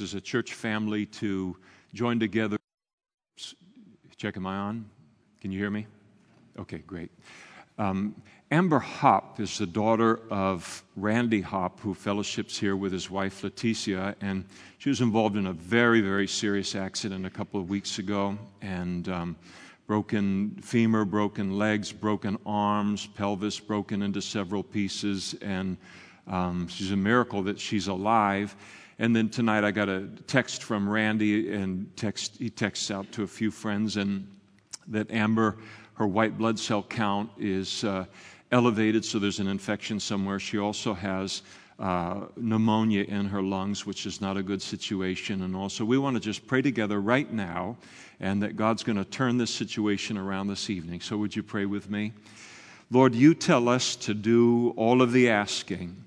as a church family to join together. Check, am I on? Can you hear me? Okay, great. Um, Amber Hop is the daughter of Randy Hop, who fellowships here with his wife Leticia, and she was involved in a very, very serious accident a couple of weeks ago, and um, broken femur, broken legs, broken arms, pelvis broken into several pieces, and um, she's a miracle that she's alive. And then tonight I got a text from Randy, and text, he texts out to a few friends, and that Amber, her white blood cell count is uh, elevated, so there's an infection somewhere. She also has uh, pneumonia in her lungs, which is not a good situation. And also, we want to just pray together right now, and that God's going to turn this situation around this evening. So, would you pray with me? Lord, you tell us to do all of the asking.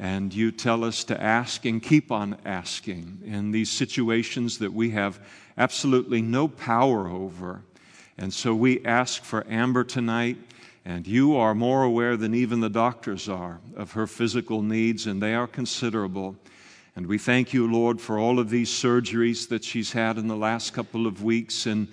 And you tell us to ask and keep on asking in these situations that we have absolutely no power over. And so we ask for Amber tonight, and you are more aware than even the doctors are of her physical needs, and they are considerable. And we thank you, Lord, for all of these surgeries that she's had in the last couple of weeks and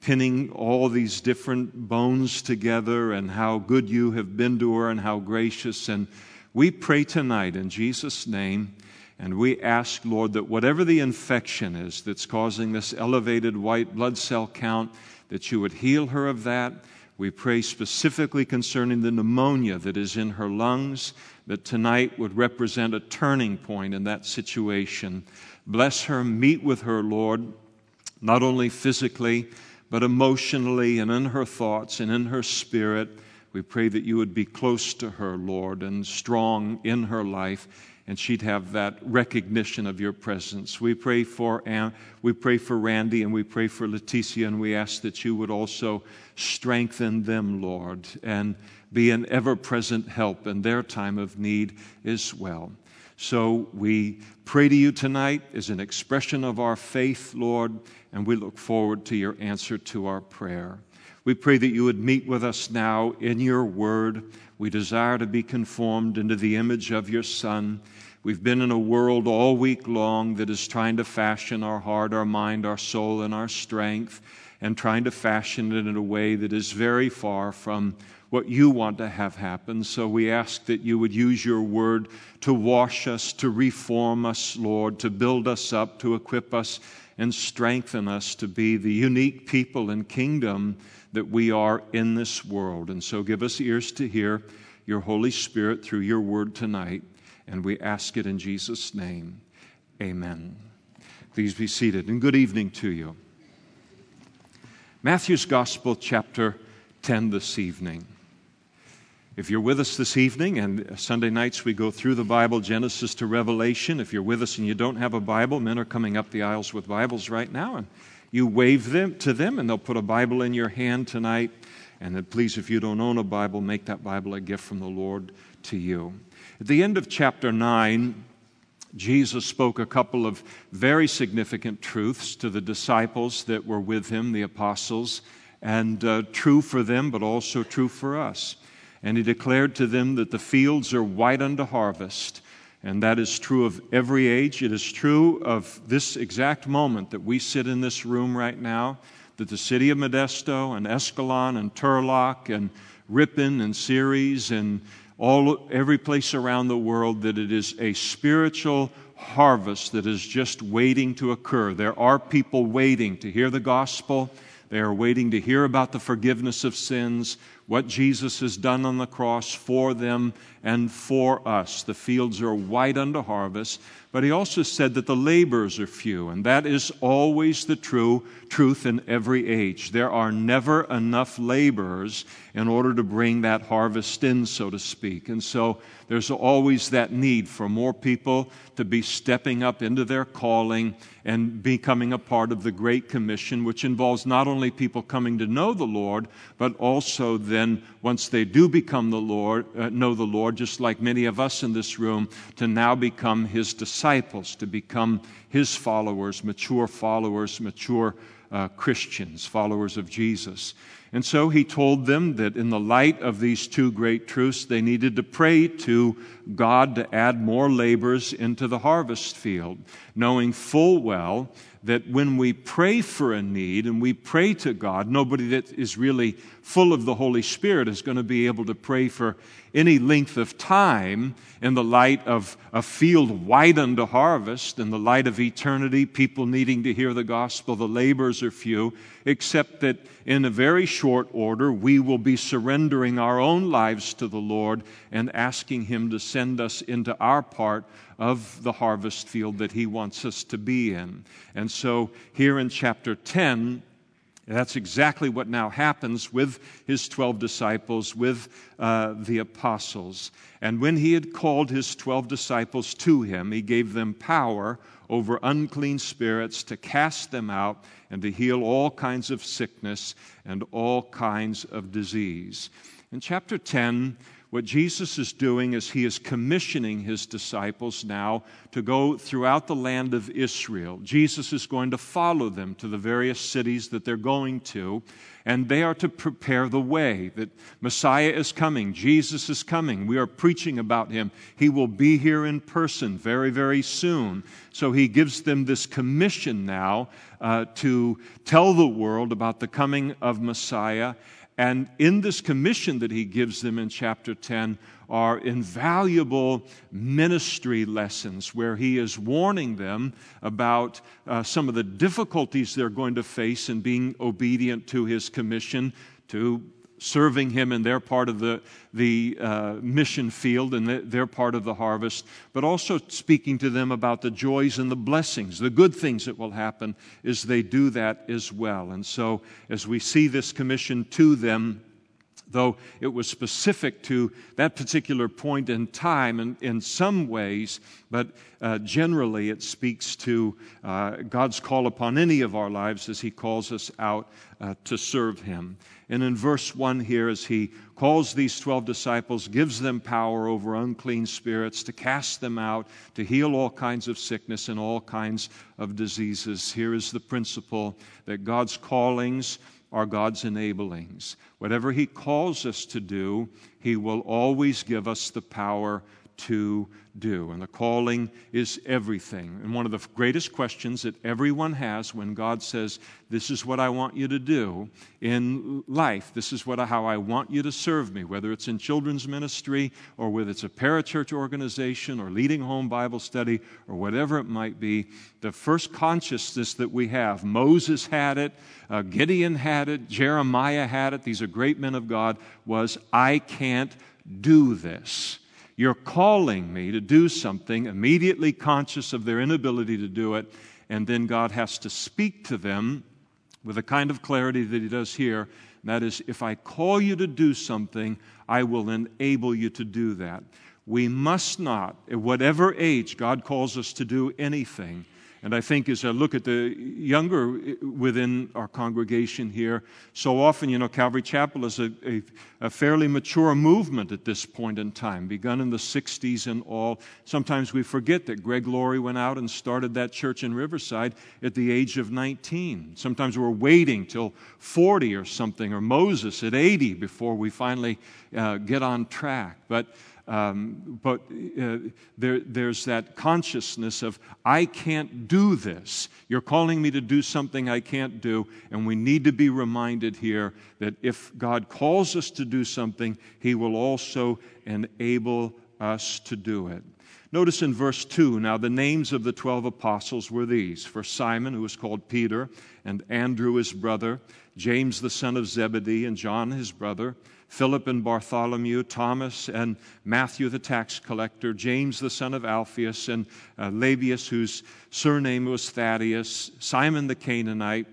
pinning all these different bones together, and how good you have been to her and how gracious. And we pray tonight in Jesus' name, and we ask, Lord, that whatever the infection is that's causing this elevated white blood cell count, that you would heal her of that. We pray specifically concerning the pneumonia that is in her lungs, that tonight would represent a turning point in that situation. Bless her, meet with her, Lord, not only physically, but emotionally and in her thoughts and in her spirit. We pray that you would be close to her, Lord, and strong in her life, and she'd have that recognition of your presence. We pray for we pray for Randy and we pray for Leticia, and we ask that you would also strengthen them, Lord, and be an ever-present help in their time of need as well. So we pray to you tonight as an expression of our faith, Lord, and we look forward to your answer to our prayer. We pray that you would meet with us now in your word. We desire to be conformed into the image of your Son. We've been in a world all week long that is trying to fashion our heart, our mind, our soul, and our strength, and trying to fashion it in a way that is very far from what you want to have happen. So we ask that you would use your word to wash us, to reform us, Lord, to build us up, to equip us, and strengthen us to be the unique people and kingdom that we are in this world. And so give us ears to hear your Holy Spirit through your word tonight. And we ask it in Jesus' name. Amen. Please be seated. And good evening to you. Matthew's Gospel, chapter 10, this evening. If you're with us this evening, and Sunday nights we go through the Bible, Genesis to Revelation. If you're with us and you don't have a Bible, men are coming up the aisles with Bibles right now, and you wave them to them, and they'll put a Bible in your hand tonight. And then, please, if you don't own a Bible, make that Bible a gift from the Lord to you. At the end of chapter 9, Jesus spoke a couple of very significant truths to the disciples that were with him, the apostles, and uh, true for them, but also true for us. And he declared to them that the fields are white unto harvest, and that is true of every age. It is true of this exact moment that we sit in this room right now, that the city of Modesto and Escalon and Turlock and Ripon and Ceres and all, every place around the world, that it is a spiritual harvest that is just waiting to occur. There are people waiting to hear the gospel. They are waiting to hear about the forgiveness of sins, what Jesus has done on the cross for them and for us. The fields are white unto harvest, but he also said that the laborers are few, and that is always the true truth in every age. There are never enough laborers in order to bring that harvest in, so to speak. And so there's always that need for more people to be stepping up into their calling and becoming a part of the Great Commission, which involves not only people coming to know the Lord, but also then, once they do become the Lord, uh, know the Lord, just like many of us in this room, to now become His disciples, to become his followers, mature followers, mature uh, Christians, followers of Jesus. And so he told them that in the light of these two great truths, they needed to pray to God to add more labors into the harvest field, knowing full well that when we pray for a need and we pray to God, nobody that is really full of the Holy Spirit is going to be able to pray for any length of time in the light of a field white to harvest, in the light of eternity, people needing to hear the gospel, the labors are few, except that in a very short order, we will be surrendering our own lives to the Lord and asking Him to send us into our part of the harvest field that He wants us to be in. And so, here in chapter 10, that's exactly what now happens with his 12 disciples, with uh, the apostles. And when he had called his 12 disciples to him, he gave them power over unclean spirits to cast them out and to heal all kinds of sickness and all kinds of disease. In chapter 10, what Jesus is doing is he is commissioning his disciples now to go throughout the land of Israel. Jesus is going to follow them to the various cities that they're going to, and they are to prepare the way that Messiah is coming, Jesus is coming. We are preaching about him. He will be here in person very, very soon. So he gives them this commission now uh, to tell the world about the coming of Messiah and in this commission that he gives them in chapter 10 are invaluable ministry lessons where he is warning them about uh, some of the difficulties they're going to face in being obedient to his commission to serving him in their part of the, the uh, mission field and the, their part of the harvest, but also speaking to them about the joys and the blessings, the good things that will happen as they do that as well. And so, as we see this commission to them, though it was specific to that particular point in time in, in some ways, but uh, generally it speaks to uh, God's call upon any of our lives as He calls us out uh, to serve Him. And in verse 1 here, as He calls these 12 disciples, gives them power over unclean spirits to cast them out, to heal all kinds of sickness and all kinds of diseases. Here is the principle that God's callings are God's enablings. Whatever He calls us to do, He will always give us the power to do. And the calling is everything. And one of the greatest questions that everyone has when God says, This is what I want you to do in life, this is what, how I want you to serve me, whether it's in children's ministry or whether it's a parachurch organization or leading home Bible study or whatever it might be, the first consciousness that we have, Moses had it, uh, Gideon had it, Jeremiah had it, these are great men of God, was, I can't do this. You're calling me to do something, immediately conscious of their inability to do it, and then God has to speak to them with the kind of clarity that He does here. That is, if I call you to do something, I will enable you to do that. We must not, at whatever age God calls us to do anything, and I think as I look at the younger within our congregation here, so often, you know, Calvary Chapel is a, a, a, fairly mature movement at this point in time, begun in the 60s and all. Sometimes we forget that Greg Laurie went out and started that church in Riverside at the age of 19. Sometimes we're waiting till 40 or something, or Moses at 80 before we finally uh, get on track. But um, but uh, there, there's that consciousness of, I can't do this. You're calling me to do something I can't do. And we need to be reminded here that if God calls us to do something, He will also enable us to do it. Notice in verse 2 now the names of the 12 apostles were these for Simon, who was called Peter, and Andrew his brother, James the son of Zebedee, and John his brother. Philip and Bartholomew, Thomas and Matthew the tax collector, James the son of Alphaeus, and uh, Lebbaeus, whose surname was Thaddeus, Simon the Canaanite,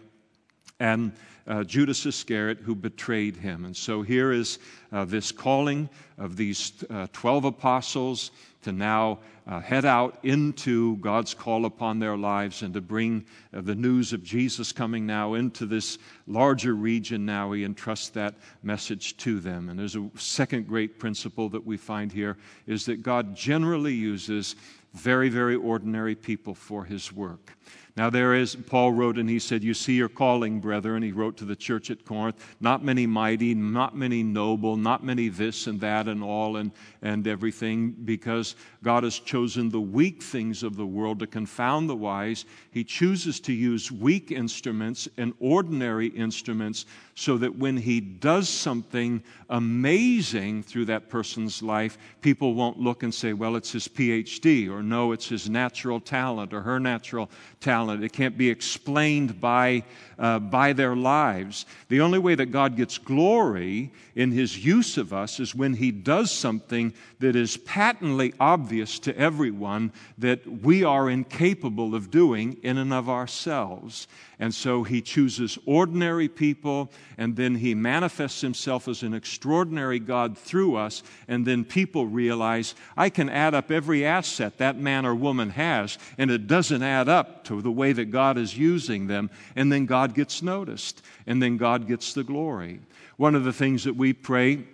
and uh, Judas Iscariot, who betrayed him. And so here is uh, this calling of these uh, 12 apostles to now uh, head out into God's call upon their lives and to bring uh, the news of Jesus coming now into this larger region now. He entrusts that message to them. And there's a second great principle that we find here is that God generally uses very, very ordinary people for his work. Now, there is, Paul wrote and he said, You see your calling, brethren. He wrote to the church at Corinth, not many mighty, not many noble, not many this and that and all and, and everything, because God has chosen the weak things of the world to confound the wise. He chooses to use weak instruments and ordinary instruments so that when He does something amazing through that person's life, people won't look and say, Well, it's his PhD, or no, it's his natural talent or her natural talent. It can't be explained by, uh, by their lives. The only way that God gets glory in his use of us is when he does something that is patently obvious to everyone that we are incapable of doing in and of ourselves. And so he chooses ordinary people, and then he manifests himself as an extraordinary God through us. And then people realize, I can add up every asset that man or woman has, and it doesn't add up to the way that God is using them. And then God gets noticed, and then God gets the glory. One of the things that we pray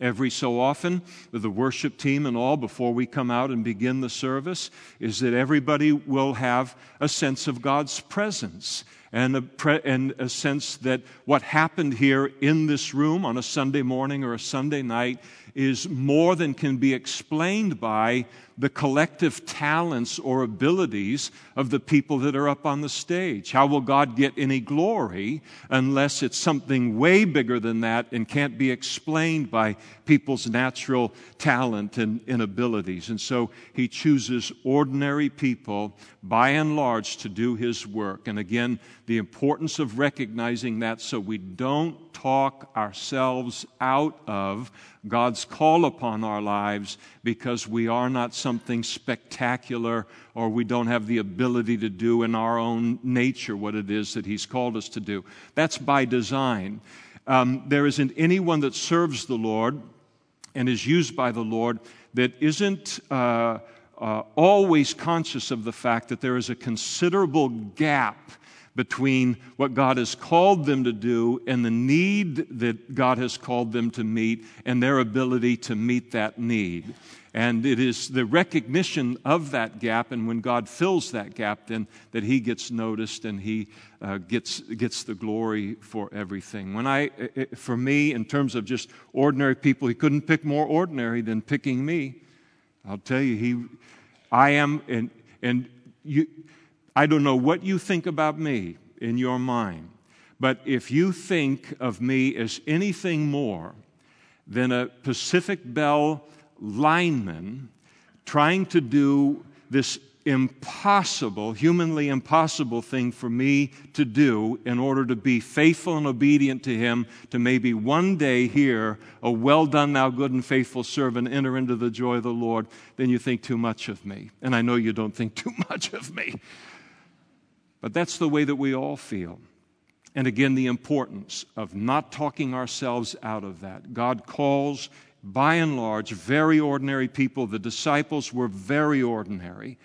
every so often with the worship team and all before we come out and begin the service is that everybody will have a sense of God's presence and a, pre- and a sense that what happened here in this room on a Sunday morning or a Sunday night is more than can be explained by the collective talents or abilities of the people that are up on the stage. How will God get any glory unless it's something way bigger than that and can't be explained by people's natural talent and, abilities? And so he chooses ordinary people by and large to do his work. And again, the importance of recognizing that so we don't talk ourselves out of God's call upon our lives because we are not something spectacular or we don't have the ability to do in our own nature what it is that He's called us to do. That's by design. Um, there isn't anyone that serves the Lord and is used by the Lord that isn't. Uh, uh, always conscious of the fact that there is a considerable gap between what God has called them to do and the need that God has called them to meet and their ability to meet that need. And it is the recognition of that gap, and when God fills that gap, then that He gets noticed and He uh, gets, gets the glory for everything. When I, for me, in terms of just ordinary people, He couldn't pick more ordinary than picking me. I'll tell you, He, I am, and, and you, I don't know what you think about me in your mind, but if you think of me as anything more than a Pacific Bell lineman trying to do this impossible, humanly impossible thing for me to do in order to be faithful and obedient to Him, to maybe one day hear, A well done, thou good and faithful servant, enter into the joy of the Lord, then you think too much of me. And I know you don't think too much of me. But that's the way that we all feel. And again, the importance of not talking ourselves out of that. God calls, by and large, very ordinary people. The disciples were very ordinary.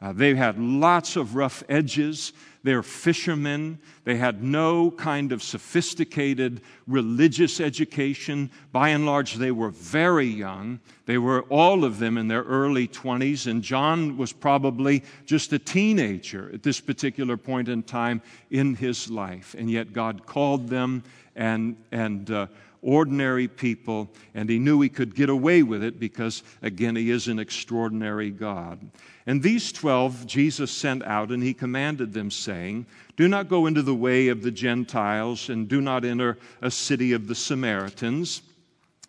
Uh, they had lots of rough edges. They're fishermen. They had no kind of sophisticated religious education. By and large, they were very young. They were all of them in their early 20s, and John was probably just a teenager at this particular point in time in his life. And yet, God called them and, and uh, ordinary people, and he knew he could get away with it because, again, he is an extraordinary God. And these twelve Jesus sent out, and he commanded them, saying, Do not go into the way of the Gentiles, and do not enter a city of the Samaritans,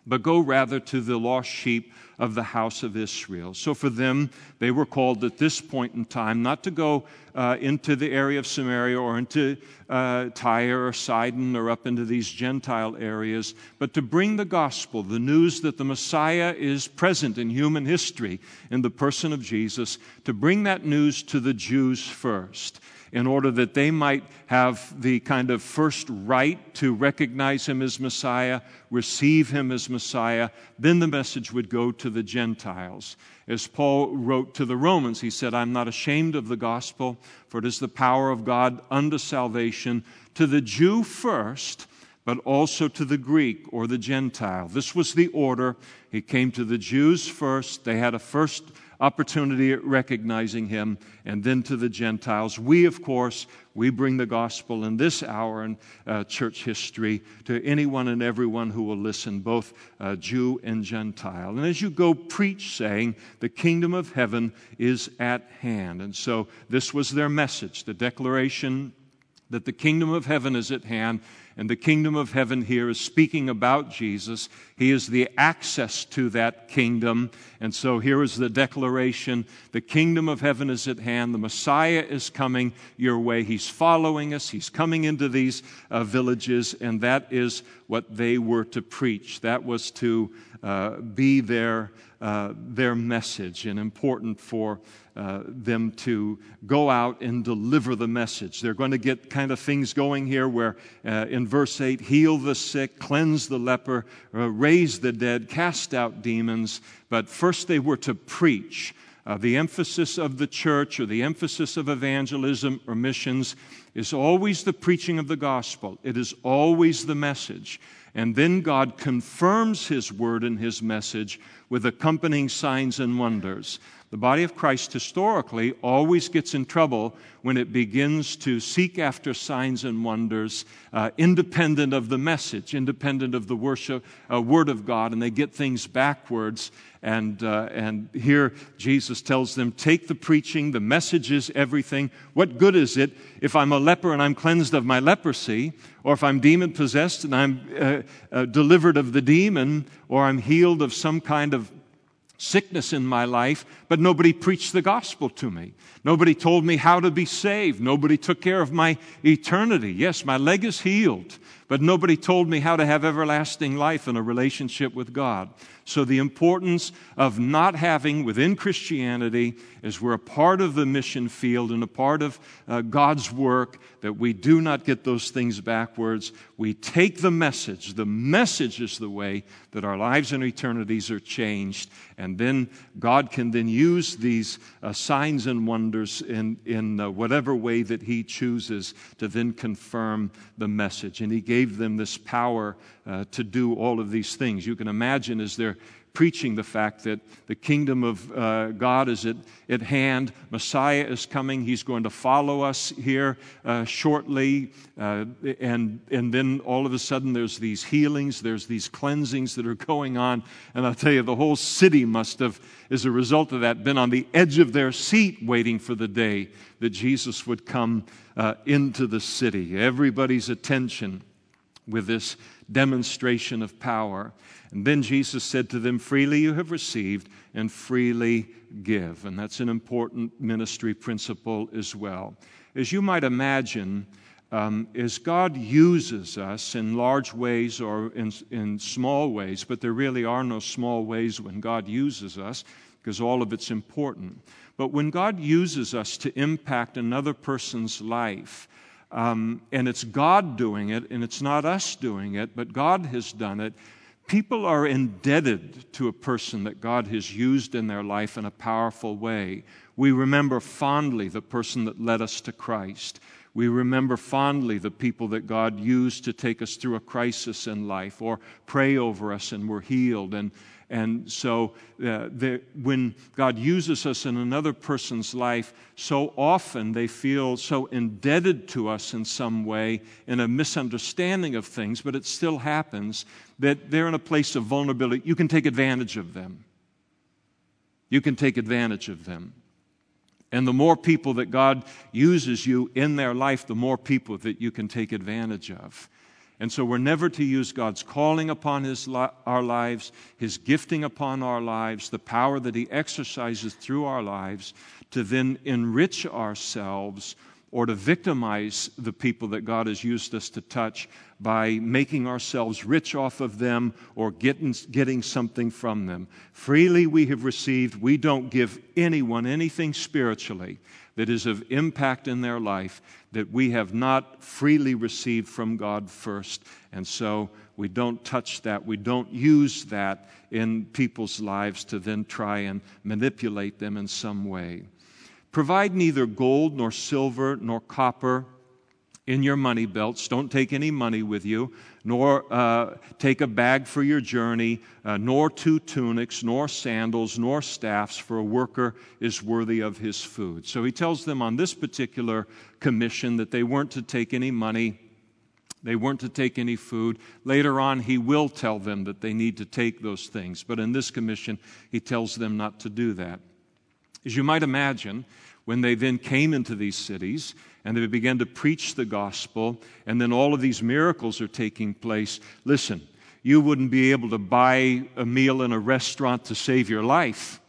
but go rather to the lost sheep of the house of Israel. So for them, they were called at this point in time not to go uh, into the area of Samaria or into uh, Tyre or Sidon or up into these Gentile areas, but to bring the gospel, the news that the Messiah is present in human history in the person of Jesus, to bring that news to the Jews first in order that they might have the kind of first right to recognize him as Messiah, receive him as Messiah. Then the message would go to the Gentiles. As Paul wrote to the Romans, he said, I'm not ashamed of the gospel, for it is the power of God unto salvation to the Jew first but also to the Greek or the Gentile. This was the order. He came to the Jews first. They had a first opportunity at recognizing him, and then to the Gentiles. We, of course, we bring the gospel in this hour in uh, church history to anyone and everyone who will listen, both uh, Jew and Gentile. And as you go, preach, saying, The kingdom of heaven is at hand. And so this was their message, the declaration that the kingdom of heaven is at hand. And the kingdom of heaven here is speaking about Jesus. He is the access to that kingdom. And so here is the declaration the kingdom of heaven is at hand. The Messiah is coming your way. He's following us. He's coming into these uh, villages. And that is what they were to preach. That was to uh, be their, uh, their message and important for uh, them to go out and deliver the message. They're going to get kind of things going here where uh, in verse 8, heal the sick, cleanse the leper, uh, raise the dead, cast out demons. But first they were to preach. Uh, the emphasis of the church or the emphasis of evangelism or missions is always the preaching of the gospel, it is always the message. And then God confirms His word and His message with accompanying signs and wonders. The body of Christ historically always gets in trouble when it begins to seek after signs and wonders uh, independent of the message, independent of the worship, uh, word of God, and they get things backwards. And, uh, and here Jesus tells them, Take the preaching, the message is everything. What good is it if I'm a leper and I'm cleansed of my leprosy, or if I'm demon possessed and I'm uh, uh, delivered of the demon, or I'm healed of some kind of sickness in my life, but nobody preached the gospel to me. Nobody told me how to be saved. Nobody took care of my eternity. Yes, my leg is healed, but nobody told me how to have everlasting life in a relationship with God. So, the importance of not having within Christianity is we're a part of the mission field and a part of uh, God's work, that we do not get those things backwards. We take the message. The message is the way that our lives and eternities are changed. And then God can then use these uh, signs and wonders in, in uh, whatever way that He chooses to then confirm the message. And He gave them this power uh, to do all of these things. You can imagine as they're preaching the fact that the kingdom of uh, God is at, at hand. Messiah is coming. He's going to follow us here uh, shortly. Uh, and, and then all of a sudden, there's these healings, there's these cleansings that are going on. And I'll tell you, the whole city must have, as a result of that, been on the edge of their seat waiting for the day that Jesus would come uh, into the city. Everybody's attention with this demonstration of power. And then Jesus said to them, Freely you have received, and freely give. And that's an important ministry principle as well. As you might imagine, um, as God uses us in large ways or in, in small ways, but there really are no small ways when God uses us because all of it's important. But when God uses us to impact another person's life, um, and it's God doing it, and it's not us doing it, but God has done it. People are indebted to a person that God has used in their life in a powerful way. We remember fondly the person that led us to Christ. We remember fondly the people that God used to take us through a crisis in life or pray over us and we're healed. And, and so, uh, the, when God uses us in another person's life, so often they feel so indebted to us in some way in a misunderstanding of things, but it still happens that they're in a place of vulnerability. You can take advantage of them. You can take advantage of them. And the more people that God uses you in their life, the more people that you can take advantage of. And so we're never to use God's calling upon his li- our lives, His gifting upon our lives, the power that He exercises through our lives to then enrich ourselves or to victimize the people that God has used us to touch by making ourselves rich off of them or getting, getting something from them. Freely we have received. We don't give anyone anything spiritually that is of impact in their life that we have not freely received from God first. And so we don't touch that. We don't use that in people's lives to then try and manipulate them in some way. Provide neither gold nor silver nor copper in your money belts. Don't take any money with you, nor uh, take a bag for your journey, uh, nor two tunics, nor sandals, nor staffs, for a worker is worthy of his food. So he tells them on this particular commission that they weren't to take any money. They weren't to take any food. Later on, he will tell them that they need to take those things. But in this commission, he tells them not to do that. As you might imagine, when they then came into these cities and they began to preach the gospel, and then all of these miracles are taking place, listen, you wouldn't be able to buy a meal in a restaurant to save your life.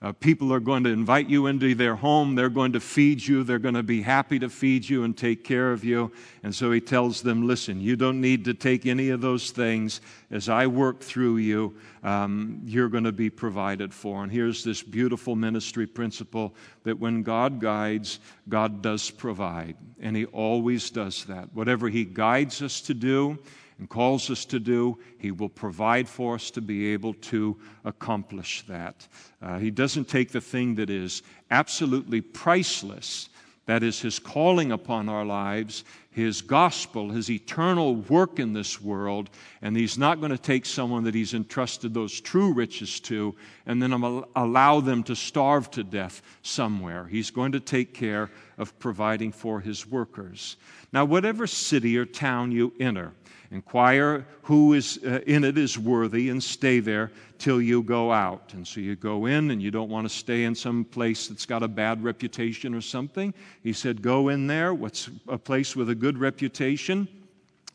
Uh, people are going to invite you into their home. They're going to feed you. They're going to be happy to feed you and take care of you. And so he tells them, listen, you don't need to take any of those things. As I work through you, um, you're going to be provided for. And here's this beautiful ministry principle that when God guides, God does provide. And he always does that. Whatever he guides us to do, and calls us to do, He will provide for us to be able to accomplish that. Uh, he doesn't take the thing that is absolutely priceless, that is His calling upon our lives, His gospel, His eternal work in this world, and He's not going to take someone that He's entrusted those true riches to and then allow them to starve to death somewhere. He's going to take care of providing for His workers. Now, whatever city or town you enter, Inquire who is uh, in it is worthy and stay there till you go out. And so you go in and you don't want to stay in some place that's got a bad reputation or something. He said, Go in there, what's a place with a good reputation,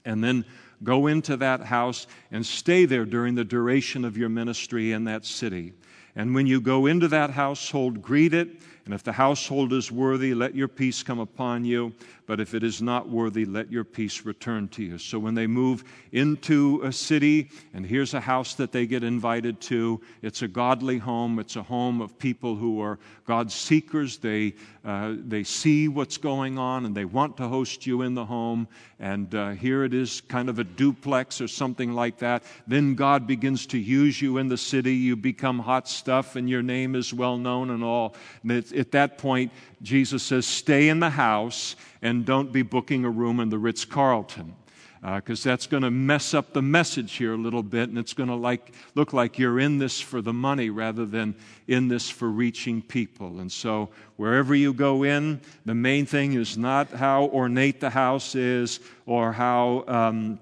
and then go into that house and stay there during the duration of your ministry in that city. And when you go into that household, greet it and if the household is worthy, let your peace come upon you. But if it is not worthy, let your peace return to you. So when they move into a city, and here's a house that they get invited to, it's a godly home. It's a home of people who are God seekers. They, uh, they see what's going on and they want to host you in the home. And uh, here it is, kind of a duplex or something like that. Then God begins to use you in the city. You become hot stuff and your name is well known and all. And at that point, Jesus says, Stay in the house and don't be booking a room in the Ritz Carlton. Because uh, that's going to mess up the message here a little bit, and it's going to like, look like you're in this for the money rather than in this for reaching people. And so, wherever you go in, the main thing is not how ornate the house is or how. Um,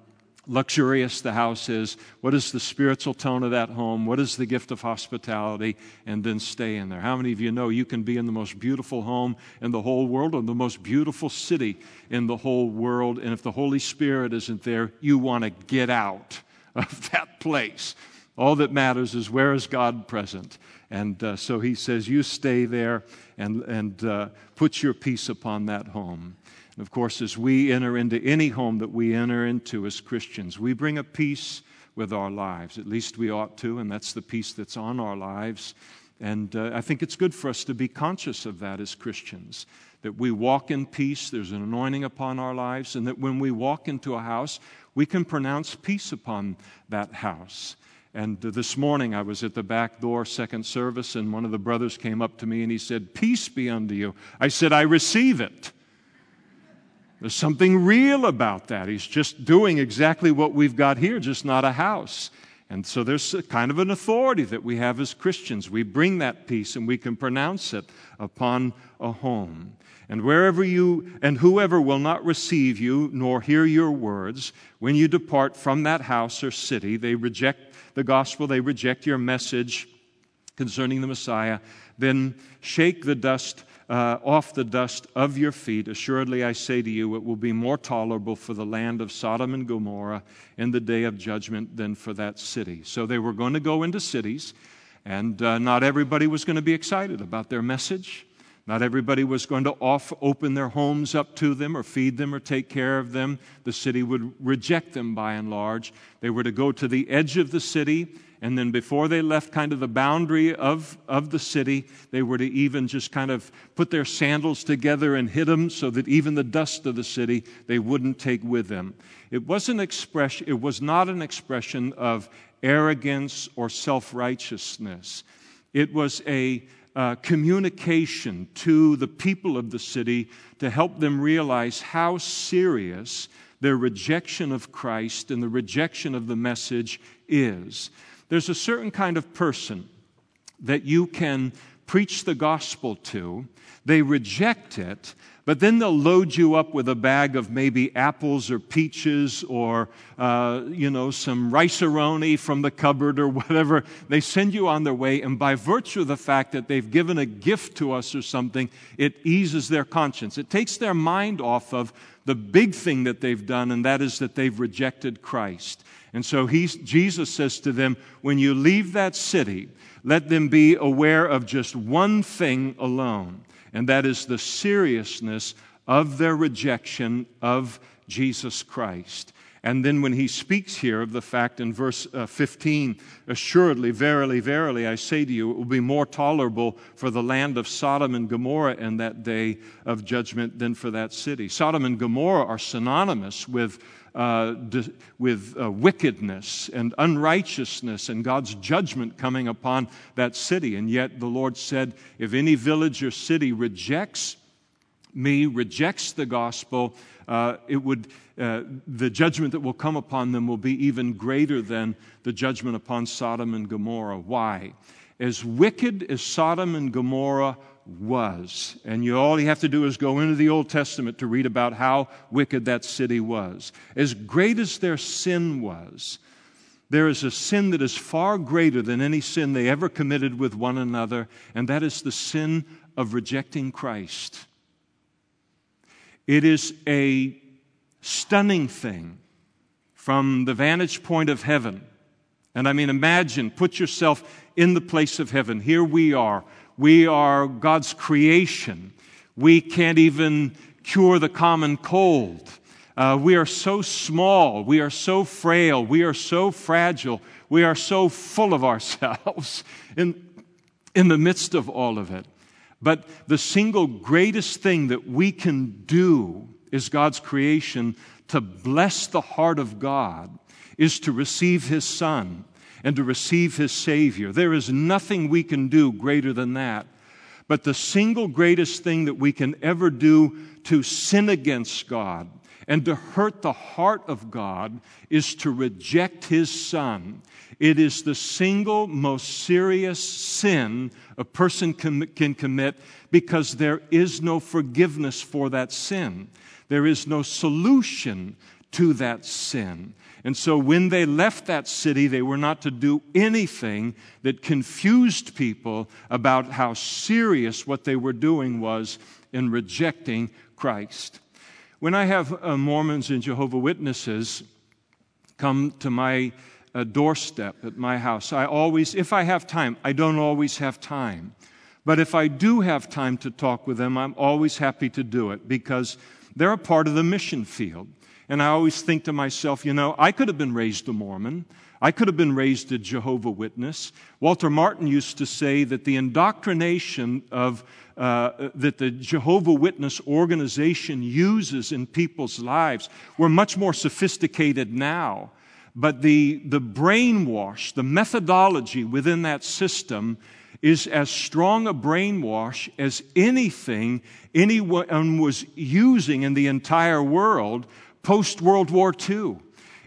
luxurious the house is, what is the spiritual tone of that home, what is the gift of hospitality, and then stay in there. How many of you know you can be in the most beautiful home in the whole world or the most beautiful city in the whole world, and if the Holy Spirit isn't there, you want to get out of that place. All that matters is where is God present? And uh, so he says, You stay there and, and uh, put your peace upon that home. And of course, as we enter into any home that we enter into as Christians, we bring a peace with our lives. At least we ought to, and that's the peace that's on our lives. And uh, I think it's good for us to be conscious of that as Christians. That we walk in peace, there's an anointing upon our lives, and that when we walk into a house, we can pronounce peace upon that house. And uh, this morning I was at the back door, second service, and one of the brothers came up to me and he said, Peace be unto you. I said, I receive it. There's something real about that. He's just doing exactly what we've got here, just not a house. And so there's kind of an authority that we have as Christians. We bring that peace and we can pronounce it upon a home. And wherever you, and whoever will not receive you nor hear your words, when you depart from that house or city, they reject the gospel, they reject your message concerning the Messiah, then shake the dust uh, off the dust of your feet. Assuredly, I say to you, it will be more tolerable for the land of Sodom and Gomorrah in the day of judgment than for that city. So they were going to go into cities, and uh, not everybody was going to be excited about their message. Not everybody was going to off, open their homes up to them or feed them or take care of them. The city would reject them by and large. They were to go to the edge of the city and then before they left kind of the boundary of, of the city, they were to even just kind of put their sandals together and hit them so that even the dust of the city they wouldn't take with them. It was an expression, it was not an expression of arrogance or self-righteousness. It was a uh, communication to the people of the city to help them realize how serious their rejection of Christ and the rejection of the message is. There's a certain kind of person that you can preach the gospel to, they reject it, but then they'll load you up with a bag of maybe apples or peaches or, uh, you know, some rice-a-roni from the cupboard or whatever. They send you on their way, and by virtue of the fact that they've given a gift to us or something, it eases their conscience. It takes their mind off of the big thing that they've done, and that is that they've rejected Christ. And so Jesus says to them, when you leave that city, let them be aware of just one thing alone and that is the seriousness of their rejection of Jesus Christ. And then when he speaks here of the fact in verse uh, 15, assuredly, verily, verily, I say to you, it will be more tolerable for the land of Sodom and Gomorrah in that day of judgment than for that city. Sodom and Gomorrah are synonymous with uh, with uh, wickedness and unrighteousness and God's judgment coming upon that city. And yet the Lord said, if any village or city rejects me, rejects the gospel, uh, it would, uh, the judgment that will come upon them will be even greater than the judgment upon Sodom and Gomorrah. Why? As wicked as Sodom and Gomorrah was. And you, all you have to do is go into the Old Testament to read about how wicked that city was. As great as their sin was, there is a sin that is far greater than any sin they ever committed with one another, and that is the sin of rejecting Christ. It is a stunning thing from the vantage point of heaven. And I mean, imagine, put yourself in the place of heaven. Here we are we are God's creation. We can't even cure the common cold. Uh, we are so small. We are so frail. We are so fragile. We are so full of ourselves in, in the midst of all of it. But the single greatest thing that we can do is God's creation to bless the heart of God is to receive His Son and to receive his Savior. There is nothing we can do greater than that. But the single greatest thing that we can ever do to sin against God and to hurt the heart of God is to reject his Son. It is the single most serious sin a person can, can commit because there is no forgiveness for that sin. There is no solution to that sin. And so when they left that city, they were not to do anything that confused people about how serious what they were doing was in rejecting Christ. When I have uh, Mormons and Jehovah Witnesses come to my uh, doorstep at my house, I always, if I have time, I don't always have time. But if I do have time to talk with them, I'm always happy to do it because they're a part of the mission field. And I always think to myself, you know, I could have been raised a Mormon. I could have been raised a Jehovah Witness. Walter Martin used to say that the indoctrination of uh, that the Jehovah Witness organization uses in people's lives, we're much more sophisticated now. But the, the brainwash, the methodology within that system is as strong a brainwash as anything anyone was using in the entire world post World War II.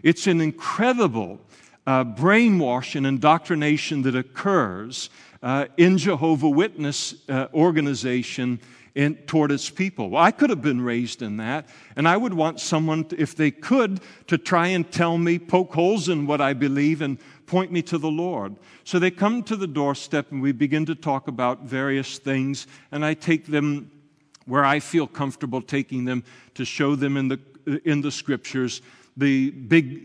It's an incredible uh, brainwash and indoctrination that occurs uh, in Jehovah Witness uh, organization in, toward its people. Well, I could have been raised in that, and I would want someone, to, if they could, to try and tell me, poke holes in what I believe, and point me to the Lord. So they come to the doorstep, and we begin to talk about various things, and I take them where I feel comfortable taking them to show them in the in the scriptures the big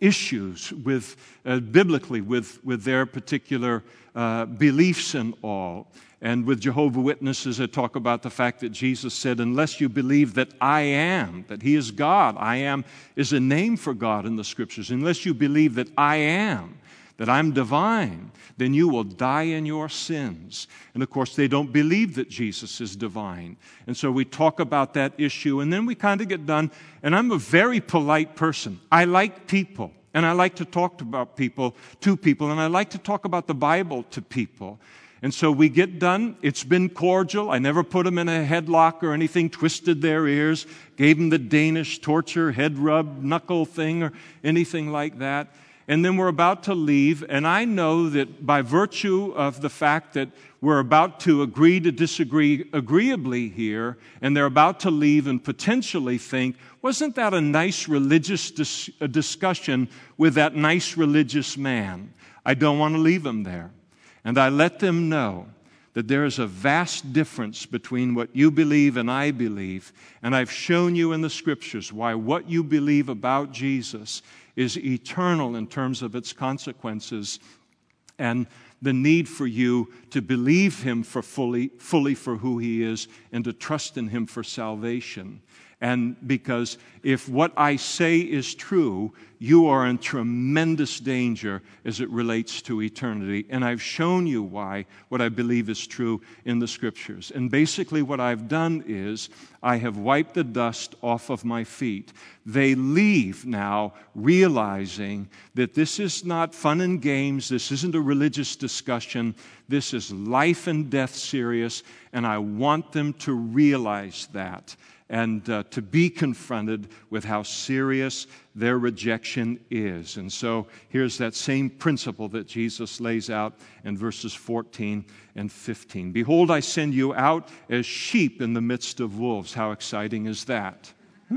issues with uh, biblically with, with their particular uh, beliefs and all. And with jehovah witnesses i talk about the fact that jesus said unless you believe that i am that he is god i am is a name for god in the scriptures. Unless you believe that i am that I'm divine, then you will die in your sins. And of course, they don't believe that Jesus is divine. And so we talk about that issue, and then we kind of get done. And I'm a very polite person. I like people, and I like to talk about people to people, and I like to talk about the Bible to people. And so we get done. It's been cordial. I never put them in a headlock or anything, twisted their ears, gave them the Danish torture, head rub, knuckle thing, or anything like that. And then we're about to leave. And I know that by virtue of the fact that we're about to agree to disagree agreeably here, and they're about to leave and potentially think, wasn't that a nice religious dis- discussion with that nice religious man? I don't want to leave them there. And I let them know that there is a vast difference between what you believe and I believe. And I've shown you in the scriptures why what you believe about Jesus is eternal in terms of its consequences and the need for you to believe him for fully, fully for who he is and to trust in him for salvation. And because if what I say is true, you are in tremendous danger as it relates to eternity. And I've shown you why what I believe is true in the scriptures. And basically, what I've done is I have wiped the dust off of my feet. They leave now realizing that this is not fun and games, this isn't a religious discussion, this is life and death serious, and I want them to realize that and uh, to be confronted with how serious their rejection is. And so here's that same principle that Jesus lays out in verses 14 and 15. Behold, I send you out as sheep in the midst of wolves. How exciting is that?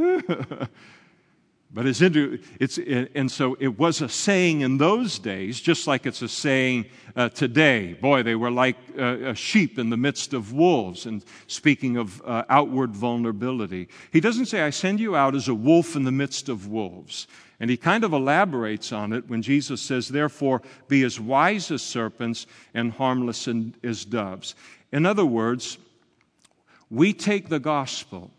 But it's, inter- it's and so it was a saying in those days, just like it's a saying uh, today. Boy, they were like uh, a sheep in the midst of wolves. And speaking of uh, outward vulnerability, he doesn't say, "I send you out as a wolf in the midst of wolves." And he kind of elaborates on it when Jesus says, "Therefore, be as wise as serpents and harmless as doves." In other words, we take the gospel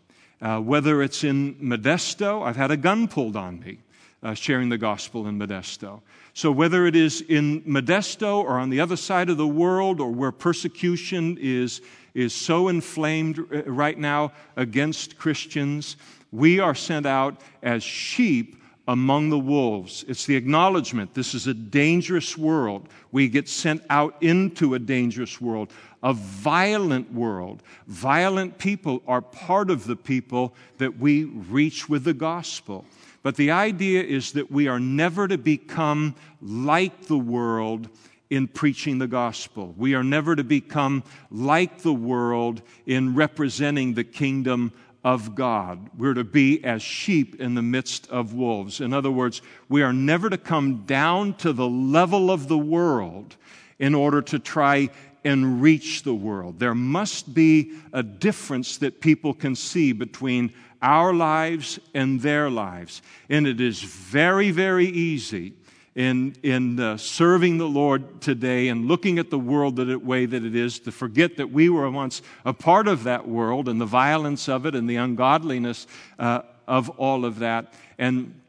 uh, whether it's in Modesto, I've had a gun pulled on me uh, sharing the gospel in Modesto. So, whether it is in Modesto or on the other side of the world or where persecution is, is so inflamed uh, right now against Christians, we are sent out as sheep among the wolves. It's the acknowledgement this is a dangerous world. We get sent out into a dangerous world a violent world. Violent people are part of the people that we reach with the gospel. But the idea is that we are never to become like the world in preaching the gospel. We are never to become like the world in representing the kingdom of God. We're to be as sheep in the midst of wolves. In other words, we are never to come down to the level of the world in order to try and reach the world. There must be a difference that people can see between our lives and their lives. And it is very, very easy in, in uh, serving the Lord today and looking at the world the way that it is to forget that we were once a part of that world and the violence of it and the ungodliness uh, of all of that. And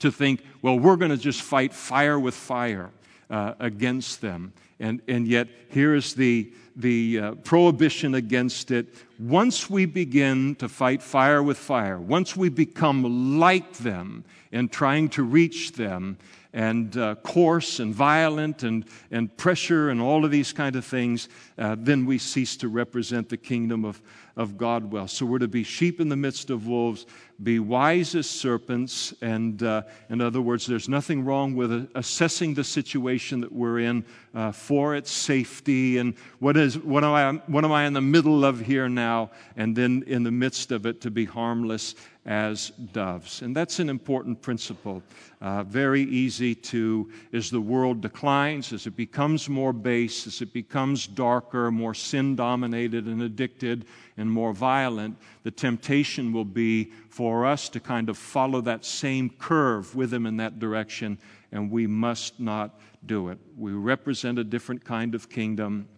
to think, well, we're going to just fight fire with fire uh, against them. And, and yet, here is the, the uh, prohibition against it. Once we begin to fight fire with fire, once we become like them in trying to reach them, and uh, coarse and violent and, and pressure and all of these kind of things, uh, then we cease to represent the kingdom of, of God well. So we're to be sheep in the midst of wolves, be wise as serpents. And uh, in other words, there's nothing wrong with assessing the situation that we're in uh, for its safety and what, is, what, am I, what am I in the middle of here now? And then in the midst of it to be harmless as doves. And that's an important principle. Uh, very easy to, as the world declines, as it becomes more base, as it becomes darker, more sin dominated and addicted, and more violent, the temptation will be for us to kind of follow that same curve with them in that direction, and we must not do it. We represent a different kind of kingdom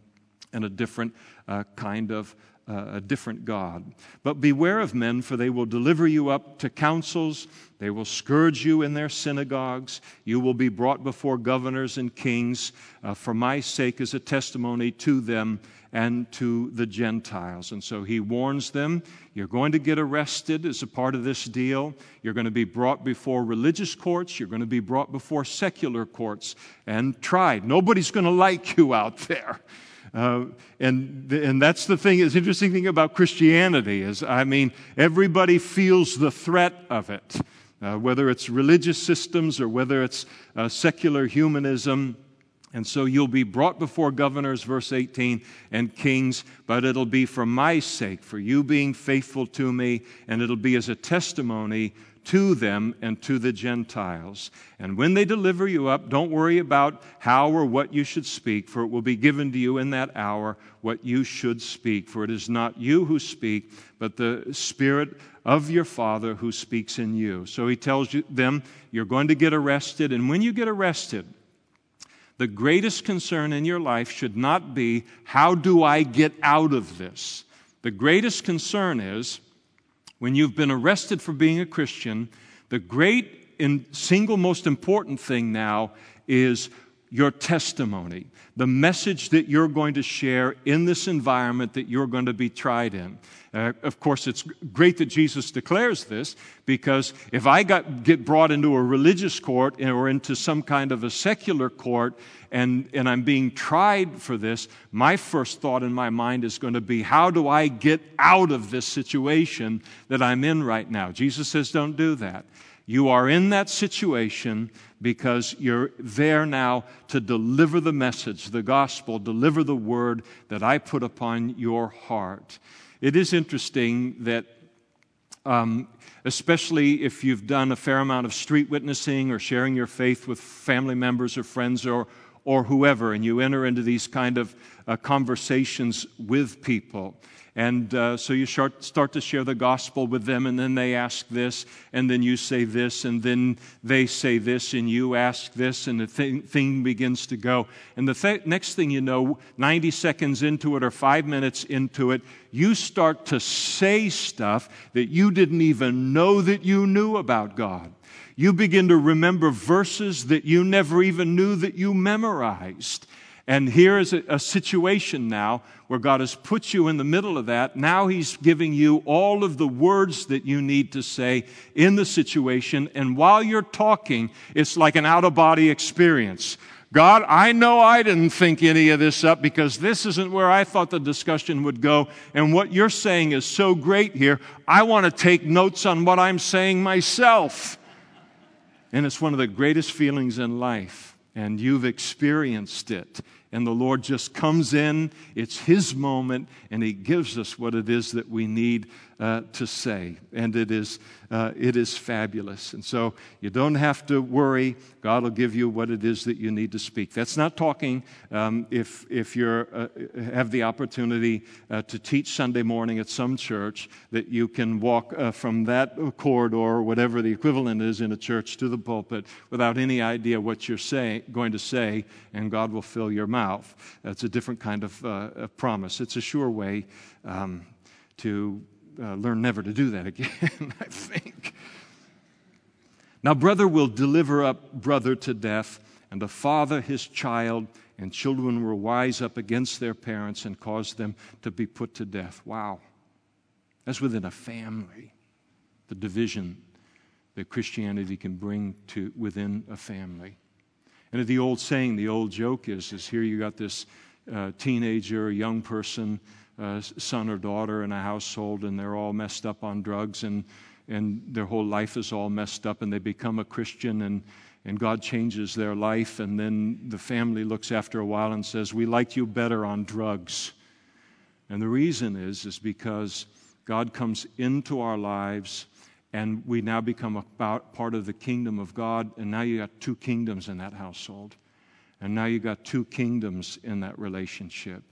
and a different uh, kind of a different God. But beware of men, for they will deliver you up to councils. They will scourge you in their synagogues. You will be brought before governors and kings uh, for my sake as a testimony to them and to the Gentiles. And so he warns them you're going to get arrested as a part of this deal. You're going to be brought before religious courts. You're going to be brought before secular courts and tried. Nobody's going to like you out there. Uh, and, and that's the thing, is interesting thing about Christianity is, I mean, everybody feels the threat of it, uh, whether it's religious systems or whether it's uh, secular humanism. And so you'll be brought before governors, verse 18, and kings, but it'll be for my sake, for you being faithful to me, and it'll be as a testimony to them and to the Gentiles. And when they deliver you up, don't worry about how or what you should speak, for it will be given to you in that hour what you should speak. For it is not you who speak, but the Spirit of your Father who speaks in you. So he tells them, you're going to get arrested, and when you get arrested, the greatest concern in your life should not be, how do I get out of this? The greatest concern is, when you've been arrested for being a Christian, the great and single most important thing now is your testimony, the message that you're going to share in this environment that you're going to be tried in. Uh, of course, it's great that Jesus declares this because if I got, get brought into a religious court or into some kind of a secular court and, and I'm being tried for this, my first thought in my mind is going to be, how do I get out of this situation that I'm in right now? Jesus says, don't do that. You are in that situation because you're there now to deliver the message, the gospel, deliver the word that I put upon your heart. It is interesting that, um, especially if you've done a fair amount of street witnessing or sharing your faith with family members or friends or, or whoever, and you enter into these kind of uh, conversations with people. And uh, so you start, start to share the gospel with them, and then they ask this, and then you say this, and then they say this, and you ask this, and the thing, thing begins to go. And the th- next thing you know, 90 seconds into it or five minutes into it, you start to say stuff that you didn't even know that you knew about God. You begin to remember verses that you never even knew that you memorized. And here is a, a, situation now where God has put you in the middle of that. Now He's giving you all of the words that you need to say in the situation. And while you're talking, it's like an out of body experience. God, I know I didn't think any of this up because this isn't where I thought the discussion would go. And what you're saying is so great here. I want to take notes on what I'm saying myself. And it's one of the greatest feelings in life. And you've experienced it and the Lord just comes in. It's His moment, and He gives us what it is that we need uh, to say. And it is, uh, it is fabulous. And so you don't have to worry. God will give you what it is that you need to speak. That's not talking um, if, if you uh, have the opportunity uh, to teach Sunday morning at some church, that you can walk uh, from that corridor, or whatever the equivalent is in a church, to the pulpit without any idea what you're say, going to say, and God will fill your mouth. That's a different kind of uh, promise. It's a sure way um, to uh, learn never to do that again, I think. Now, brother will deliver up brother to death, and the father his child, and children will rise up against their parents and cause them to be put to death. Wow. That's within a family, the division that Christianity can bring to within a family. And the old saying, the old joke is, is here you got this uh, teenager, young person uh, son or daughter in a household and they're all messed up on drugs and, and their whole life is all messed up and they become a Christian and, and God changes their life and then the family looks after a while and says, We liked you better on drugs. And the reason is, is because God comes into our lives and we now become a part of the kingdom of God, and now you got two kingdoms in that household. And now you've got two kingdoms in that relationship.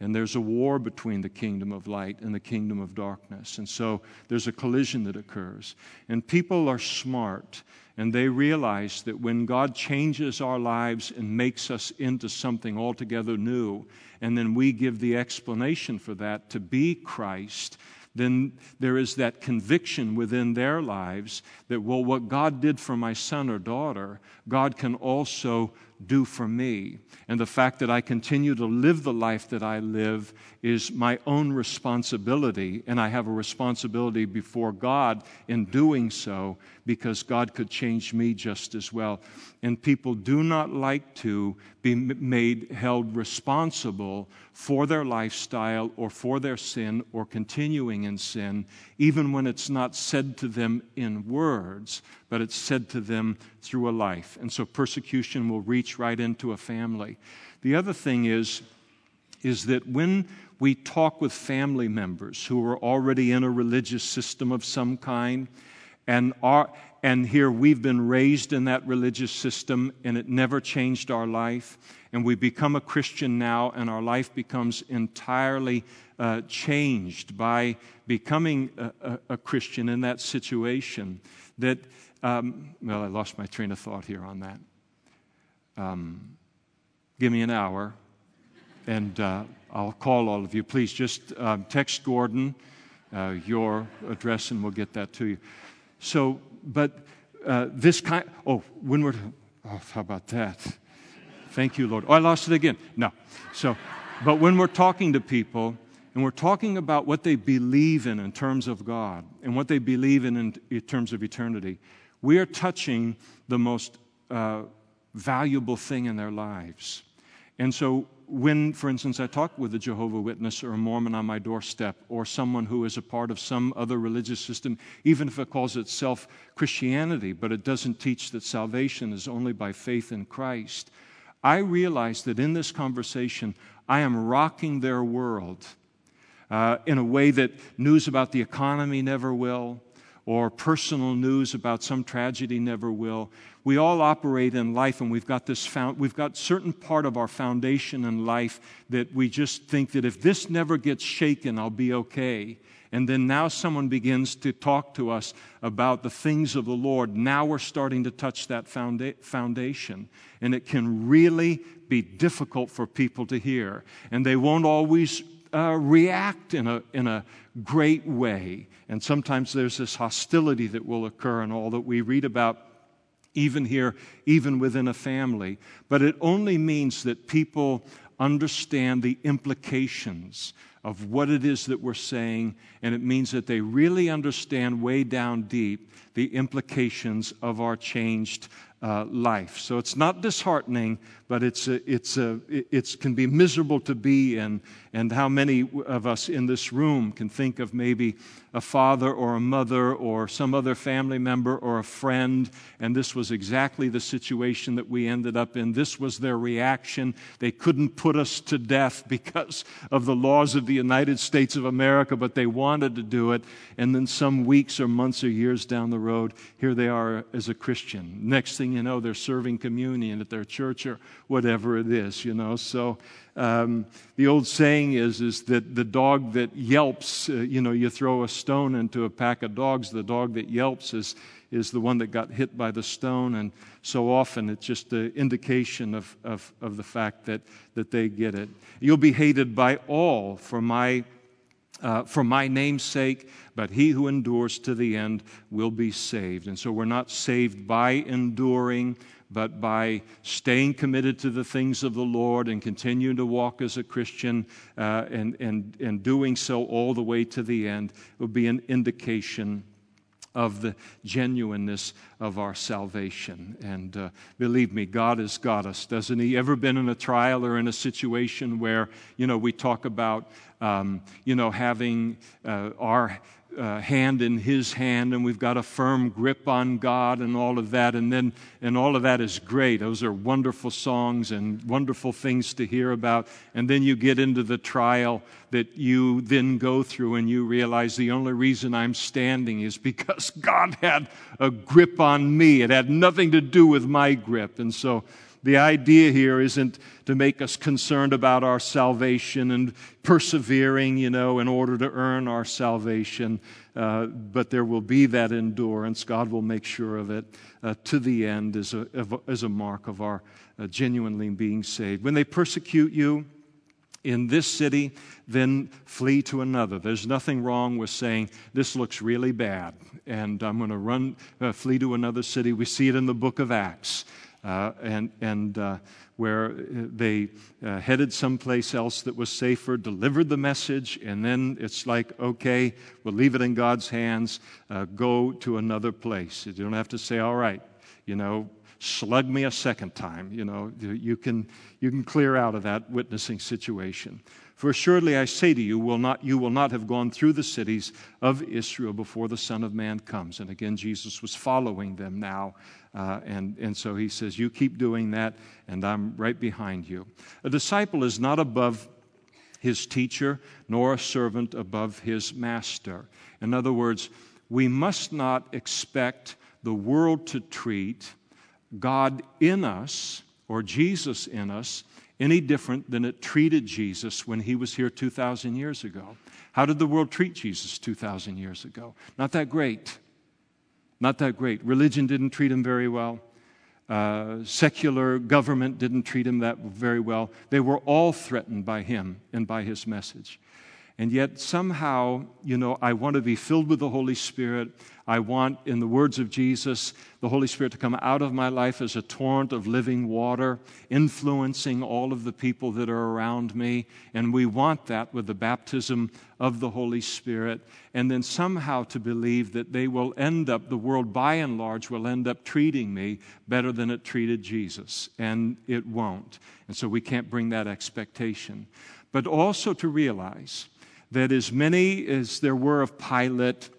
And there's a war between the kingdom of light and the kingdom of darkness. And so there's a collision that occurs. And people are smart, and they realize that when God changes our lives and makes us into something altogether new, and then we give the explanation for that to be Christ, then there is that conviction within their lives that, well, what God did for my son or daughter, God can also do for me. And the fact that I continue to live the life that I live is my own responsibility, and I have a responsibility before God in doing so because God could change me just as well. And people do not like to be made held responsible for their lifestyle or for their sin or continuing in sin, even when it's not said to them in words, but it's said to them through a life. And so persecution will reach right into a family. The other thing is, is that when we talk with family members who are already in a religious system of some kind and are and here we've been raised in that religious system and it never changed our life and we become a christian now and our life becomes entirely uh, changed by becoming a, a, a, christian in that situation that um, well i lost my train of thought here on that um, give me an hour and uh, I'll call all of you. Please just um, text Gordon uh, your address and we'll get that to you. So, but uh, this kind, oh, when we're, oh, how about that? Thank you, Lord. Oh, I lost it again. No. So, but when we're talking to people and we're talking about what they believe in in terms of God and what they believe in in, terms of eternity, we are touching the most uh, valuable thing in their lives. And so when, for instance, I talk with a Jehovah Witness or a Mormon on my doorstep, or someone who is a part of some other religious system, even if it calls itself Christianity, but it doesn't teach that salvation is only by faith in Christ, I realize that in this conversation, I am rocking their world uh, in a way that news about the economy never will, or personal news about some tragedy never will. We all operate in life, and we've got this found, we've got certain part of our foundation in life that we just think that if this never gets shaken, I'll be okay. And then now someone begins to talk to us about the things of the Lord. Now we're starting to touch that founda- foundation. And it can really be difficult for people to hear. And they won't always uh, react in a, in a great way. And sometimes there's this hostility that will occur and all that we read about, even here, even within a family. But it only means that people understand the implications of what it is that we're saying, and it means that they really understand way down deep the implications of our changed uh, life. So it's not disheartening, but it's, a, it's, a, it can be miserable to be in. And how many of us in this room can think of maybe a father or a mother or some other family member or a friend, and this was exactly the situation that we ended up in. This was their reaction. They couldn't put us to death because of the laws of the United States of America, but they wanted to do it. And then some weeks or months or years down the road, here they are as a Christian. Next thing you know, they're serving communion at their church or whatever it is, you know. So um, the old saying is, is that the dog that yelps, uh, you know, you throw a stone into a pack of dogs, the dog that yelps is, is the one that got hit by the stone. And so often it's just an indication of, of, of the fact that, that they get it. You'll be hated by all for my uh, for my name's sake, but he who endures to the end will be saved. And so we're not saved by enduring, but by staying committed to the things of the Lord and continuing to walk as a Christian uh, and, and, and doing so all the way to the end would be an indication of the genuineness of our salvation. And uh, believe me, God has got us, doesn't He? Ever been in a trial or in a situation where, you know, we talk about, um, you know, having uh, our uh, hand in his hand and we've got a firm grip on God and all of that. And then, and all of that is great. Those are wonderful songs and wonderful things to hear about. And then you get into the trial that you then go through and you realize the only reason I'm standing is because God had a grip on me. It had nothing to do with my grip. And so, the idea here isn't to make us concerned about our salvation and persevering, you know, in order to earn our salvation. Uh, but there will be that endurance. God will make sure of it uh, to the end as a, as a mark of our uh, genuinely being saved. When they persecute you, in this city, then flee to another. There's nothing wrong with saying, This looks really bad, and I'm going to run, uh, flee to another city. We see it in the book of Acts. Uh, and, and uh, where they uh, headed someplace else that was safer, delivered the message, and then it's like, okay, we'll leave it in God's hands, uh, go to another place. You don't have to say, all right, you know, slug me a second time. You know, you can, you can clear out of that witnessing situation. For assuredly I say to you, will not, you will not have gone through the cities of Israel before the Son of Man comes. And again, Jesus was following them now. Uh, and, and so he says, You keep doing that, and I'm right behind you. A disciple is not above his teacher, nor a servant above his master. In other words, we must not expect the world to treat God in us or Jesus in us any different than it treated Jesus when he was here 2,000 years ago. How did the world treat Jesus 2,000 years ago? Not that great. Not that great. Religion didn't treat him very well. Uh, secular government didn't treat him that very well. They were all threatened by him and by his message. And yet, somehow, you know, I want to be filled with the Holy Spirit. I want, in the words of Jesus, the Holy Spirit to come out of my life as a torrent of living water, influencing all of the people that are around me. And we want that with the baptism of the Holy Spirit. And then somehow to believe that they will end up, the world by and large will end up treating me better than it treated Jesus. And it won't. And so we can't bring that expectation. But also to realize, that as many as there were of Pilate,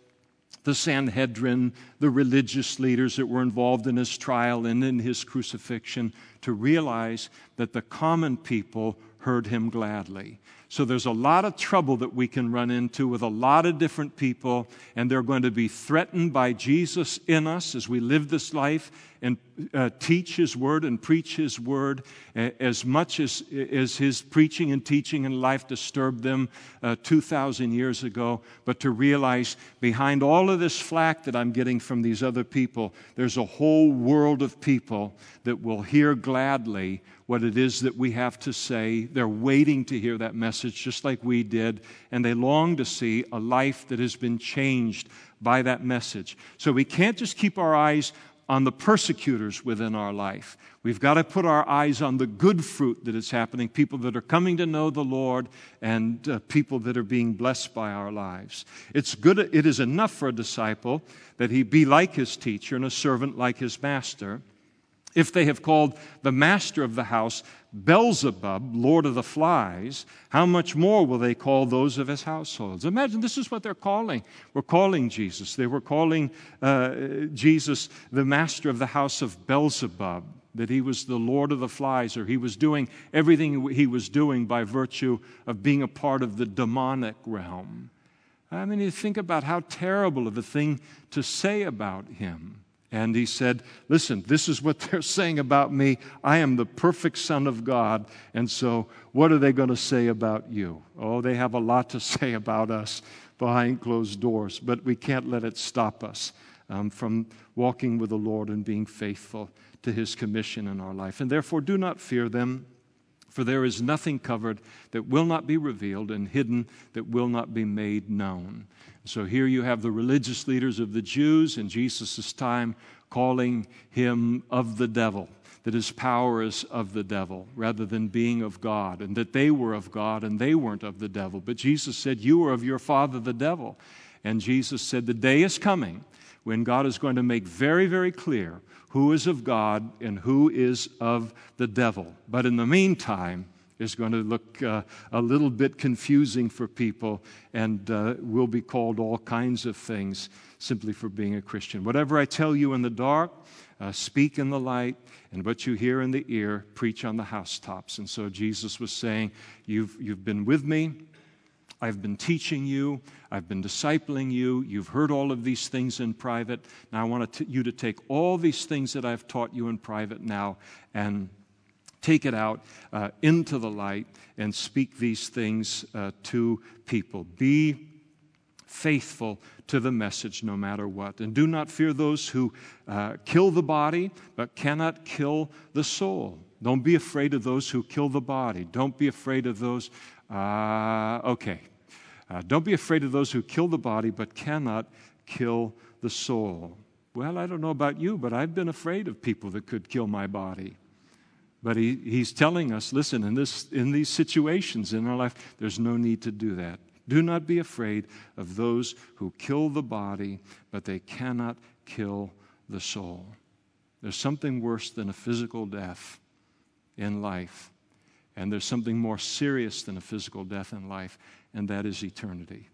the Sanhedrin, the religious leaders that were involved in his trial and in his crucifixion, to realize that the common people heard him gladly. So there's a lot of trouble that we can run into with a lot of different people, and they're going to be threatened by Jesus in us as we live this life and uh, teach His Word and preach His Word as much as, as His preaching and teaching and life disturbed them uh, 2,000 years ago. But to realize behind all of this flack that I'm getting from these other people, there's a whole world of people that will hear gladly what it is that we have to say. They're waiting to hear that message just like we did, and they long to see a life that has been changed by that message. So we can't just keep our eyes on the persecutors within our life. We've got to put our eyes on the good fruit that is happening, people that are coming to know the Lord and uh, people that are being blessed by our lives. It's good, it is enough for a disciple that he be like his teacher and a servant like his master. If they have called the master of the house Beelzebub, Lord of the Flies, how much more will they call those of his households? Imagine this is what they're calling. We're calling Jesus. They were calling uh, Jesus the master of the house of Beelzebub, that he was the Lord of the Flies, or he was doing everything he was doing by virtue of being a part of the demonic realm. I mean, you think about how terrible of a thing to say about him. And he said, Listen, this is what they're saying about me. I am the perfect Son of God. And so, what are they going to say about you? Oh, they have a lot to say about us behind closed doors, but we can't let it stop us um, from walking with the Lord and being faithful to his commission in our life. And therefore, do not fear them. For there is nothing covered that will not be revealed, and hidden that will not be made known. So here you have the religious leaders of the Jews in Jesus' time calling him of the devil, that his power is of the devil rather than being of God, and that they were of God and they weren't of the devil. But Jesus said, You are of your father, the devil. And Jesus said, The day is coming when God is going to make very, very clear who is of God and who is of the devil. But in the meantime, is going to look uh, a little bit confusing for people and uh, will be called all kinds of things simply for being a Christian. Whatever I tell you in the dark, uh, speak in the light, and what you hear in the ear, preach on the housetops. And so Jesus was saying, You've, you've been with me. I've been teaching you. I've been discipling you. You've heard all of these things in private. Now I want you to take all these things that I've taught you in private now and take it out uh, into the light and speak these things uh, to people. Be faithful to the message no matter what. And do not fear those who uh, kill the body but cannot kill the soul. Don't be afraid of those who kill the body. Don't be afraid of those. Uh, okay. Uh, don't be afraid of those who kill the body but cannot kill the soul. Well, I don't know about you, but I've been afraid of people that could kill my body. But he, he's telling us listen, in, this, in these situations in our life, there's no need to do that. Do not be afraid of those who kill the body, but they cannot kill the soul. There's something worse than a physical death in life, and there's something more serious than a physical death in life, and that is eternity.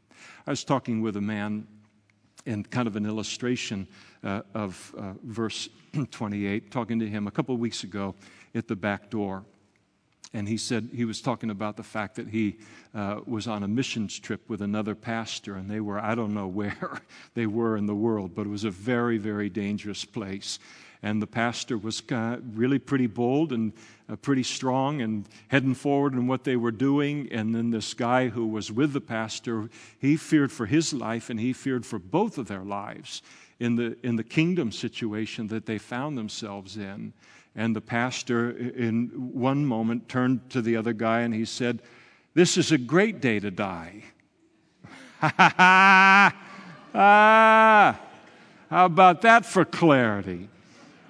I was talking with a man in kind of an illustration uh, of uh, verse 28, talking to him a couple of weeks ago at the back door. And he said he was talking about the fact that he uh, was on a missions trip with another pastor, and they were, I don't know where they were in the world, but it was a very, very dangerous place. And the pastor was really pretty bold and uh, pretty strong and heading forward in what they were doing. And then this guy who was with the pastor, he feared for his life and he feared for both of their lives in the, in the kingdom situation that they found themselves in. And the pastor, in one moment, turned to the other guy and he said, This is a great day to die. Ha ha ha! Ah! How about that for clarity?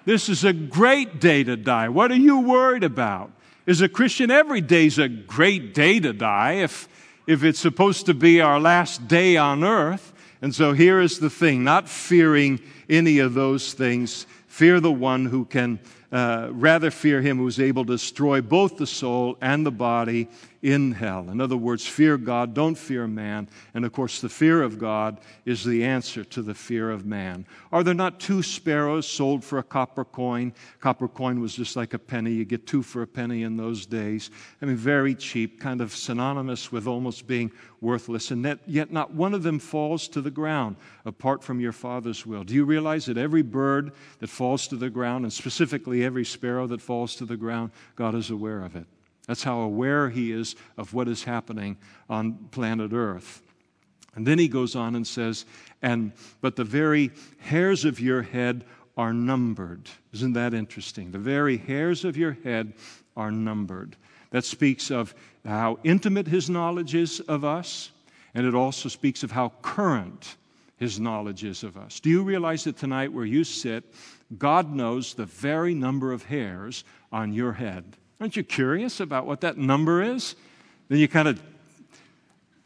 This is a great day to die. What are you worried about? As a Christian, every day's a great day to die if, if it's supposed to be our last day on earth. And so here is the thing not fearing any of those things, fear the one who can uh, rather fear him who is able to destroy both the soul and the body in hell. In other words, fear God, don't fear man. And of course, the fear of God is the answer to the fear of man. Are there not two sparrows sold for a copper coin? Copper coin was just like a penny. You get two for a penny in those days. I mean, very cheap, kind of synonymous with almost being worthless. And that, yet not one of them falls to the ground apart from your Father's will. Do you realize that every bird that falls to the ground, and specifically every sparrow that falls to the ground, God is aware of it. That's how aware He is of what is happening on planet Earth. And then he goes on and says, and but the very hairs of your head are numbered. Isn't that interesting? The very hairs of your head are numbered. That speaks of how intimate his knowledge is of us, and it also speaks of how current his knowledge is of us. Do you realize that tonight, where you sit, God knows the very number of hairs on your head. Aren't you curious about what that number is? Then you kind of,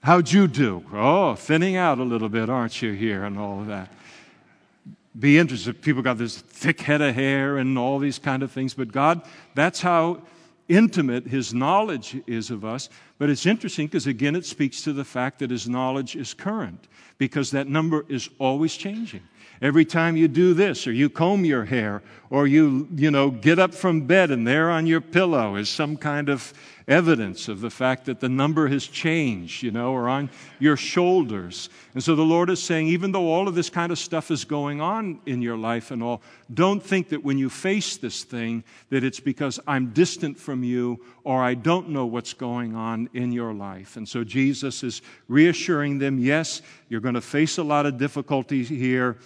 how'd you do? Oh, thinning out a little bit, aren't you, here, and all of that. Be interested. People got this thick head of hair and all these kind of things, but God, that's how intimate his knowledge is of us. But it's interesting because, again, it speaks to the fact that his knowledge is current because that number is always changing. Every time you do this, or you comb your hair, or you, you know, get up from bed and there on your pillow is some kind of evidence of the fact that the number has changed, you know, or on your shoulders. And so the Lord is saying, even though all of this kind of stuff is going on in your life and all, don't think that when you face this thing that it's because I'm distant from you or I don't know what's going on in your life. And so Jesus is reassuring them, yes, you're going to face a lot of difficulties here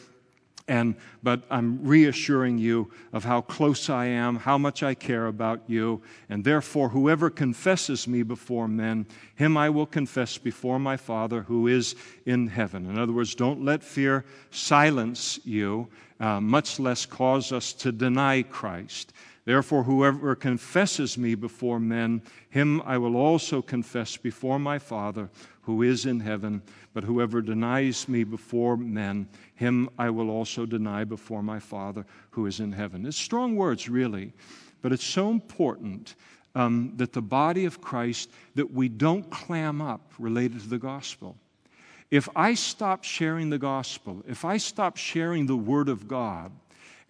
and, but I'm reassuring you of how close I am, how much I care about you, and therefore, whoever confesses me before men, him I will confess before my Father who is in heaven. In other words, don't let fear silence you, uh, much less cause us to deny Christ. Therefore, whoever confesses me before men, him I will also confess before my Father who is in heaven. But whoever denies me before men, him I will also deny before my Father who is in heaven. It's strong words, really, but it's so important um, that the body of Christ, that we don't clam up related to the gospel. If I stop sharing the gospel, if I stop sharing the word of God,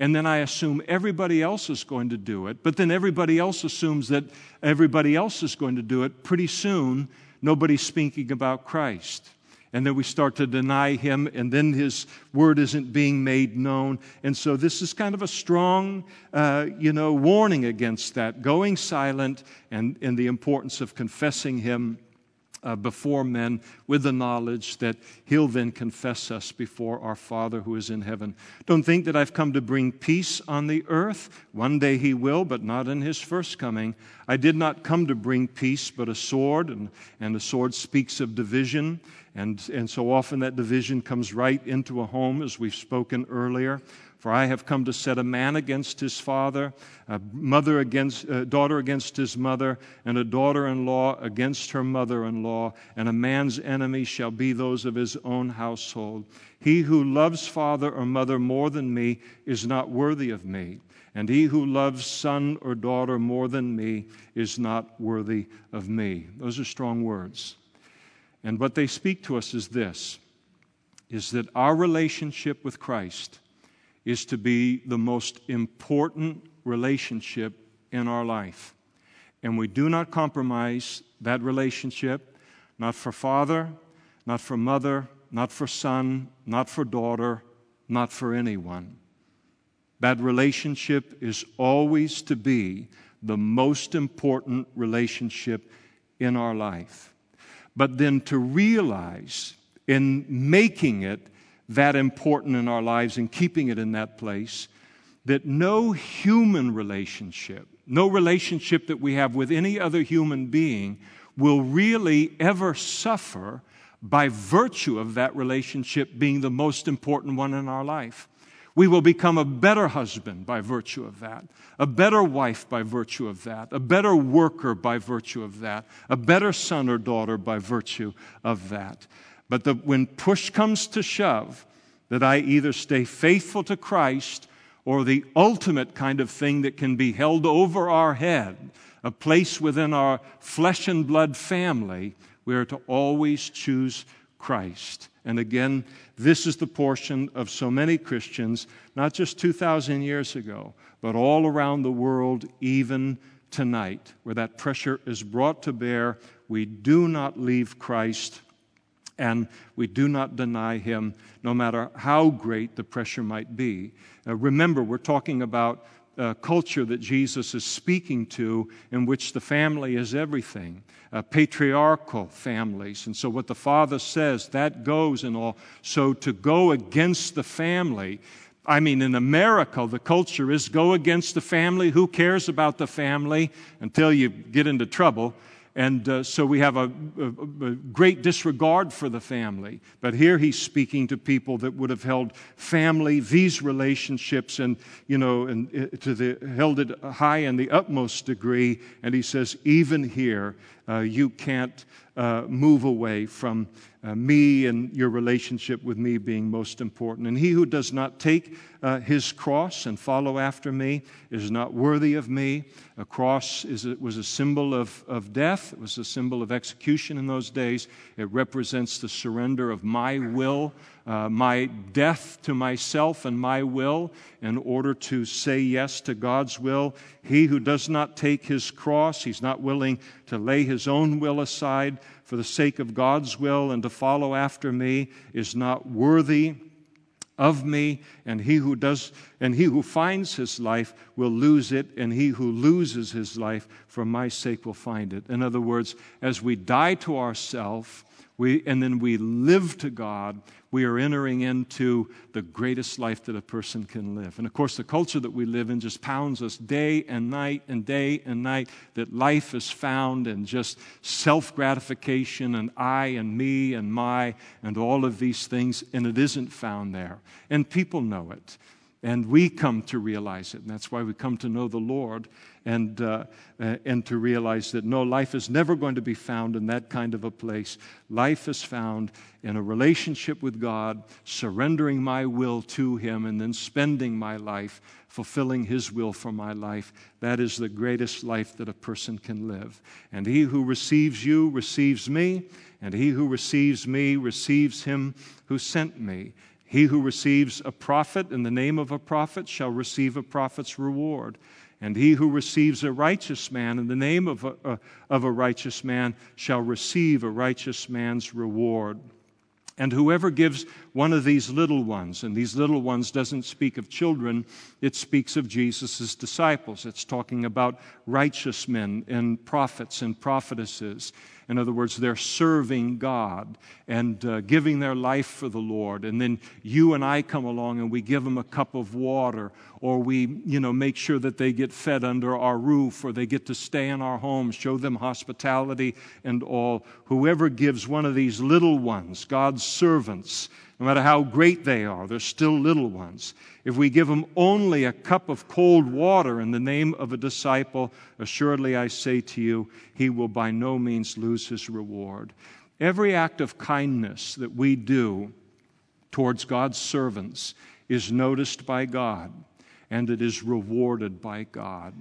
and then I assume everybody else is going to do it, but then everybody else assumes that everybody else is going to do it, pretty soon nobody's speaking about Christ. And then we start to deny him, and then his word isn't being made known. And so this is kind of a strong, uh, you know, warning against that, going silent and, and the importance of confessing him uh, before men with the knowledge that he'll then confess us before our Father who is in heaven. Don't think that I've come to bring peace on the earth. One day he will, but not in his first coming. I did not come to bring peace, but a sword, and, and a sword speaks of division. And, and so often that division comes right into a home, as we've spoken earlier. For I have come to set a man against his father, a mother against a daughter against his mother, and a daughter-in-law against her mother-in-law, and a man's enemies shall be those of his own household. He who loves father or mother more than me is not worthy of me, and he who loves son or daughter more than me is not worthy of me. Those are strong words. And what they speak to us is this is that our relationship with Christ is to be the most important relationship in our life. And we do not compromise that relationship, not for father, not for mother, not for son, not for daughter, not for anyone. That relationship is always to be the most important relationship in our life. But then to realize in making it that important in our lives and keeping it in that place that no human relationship, no relationship that we have with any other human being, will really ever suffer by virtue of that relationship being the most important one in our life. We will become a better husband by virtue of that, a better wife by virtue of that, a better worker by virtue of that, a better son or daughter by virtue of that. But the, when push comes to shove, that I either stay faithful to Christ or the ultimate kind of thing that can be held over our head, a place within our flesh and blood family, we are to always choose Christ. And again, this is the portion of so many Christians, not just 2,000 years ago, but all around the world, even tonight, where that pressure is brought to bear. We do not leave Christ and we do not deny him no matter how great the pressure might be. Uh, remember, we're talking about culture that Jesus is speaking to in which the family is everything, uh, patriarchal families. And so, what the father says, that goes and all. So, to go against the family, I mean, in America, the culture is go against the family. Who cares about the family until you get into trouble? And uh, so we have a, a, a, great disregard for the family. But here he's speaking to people that would have held family, these relationships, and, you know, and uh, to the, held it high in the utmost degree. And he says, even here, uh, you can't uh, move away from uh, me and your relationship with me being most important. And he who does not take uh, his cross and follow after me is not worthy of me. A cross is, was a symbol of, of death, it was a symbol of execution in those days. It represents the surrender of my will, uh, my death to myself and my will in order to say yes to God's will. He who does not take his cross, he's not willing to lay his own will aside for the sake of God's will and to follow after me is not worthy of me and he who does and he who finds his life will lose it and he who loses his life for my sake will find it in other words as we die to ourselves we, and then we live to God, we are entering into the greatest life that a person can live. And of course, the culture that we live in just pounds us day and night and day and night that life is found in just self gratification and I and me and my and all of these things, and it isn't found there. And people know it. And we come to realize it. And that's why we come to know the Lord and, uh, uh, and to realize that no, life is never going to be found in that kind of a place. Life is found in a relationship with God, surrendering my will to Him, and then spending my life fulfilling His will for my life. That is the greatest life that a person can live. And he who receives you receives me, and he who receives me receives Him who sent me. He who receives a prophet in the name of a prophet shall receive a prophet's reward. And he who receives a righteous man in the name of a, uh, of a righteous man shall receive a righteous man's reward. And whoever gives one of these little ones, and these little ones doesn't speak of children, it speaks of Jesus' disciples. It's talking about righteous men and prophets and prophetesses. In other words, they're serving God and uh, giving their life for the Lord. And then you and I come along and we give them a cup of water, or we, you know, make sure that they get fed under our roof, or they get to stay in our home, show them hospitality and all. Whoever gives one of these little ones, God's God's servants, no matter how great they are, they're still little ones. If we give them only a cup of cold water in the name of a disciple, assuredly I say to you, he will by no means lose his reward. Every act of kindness that we do towards God's servants is noticed by God and it is rewarded by God.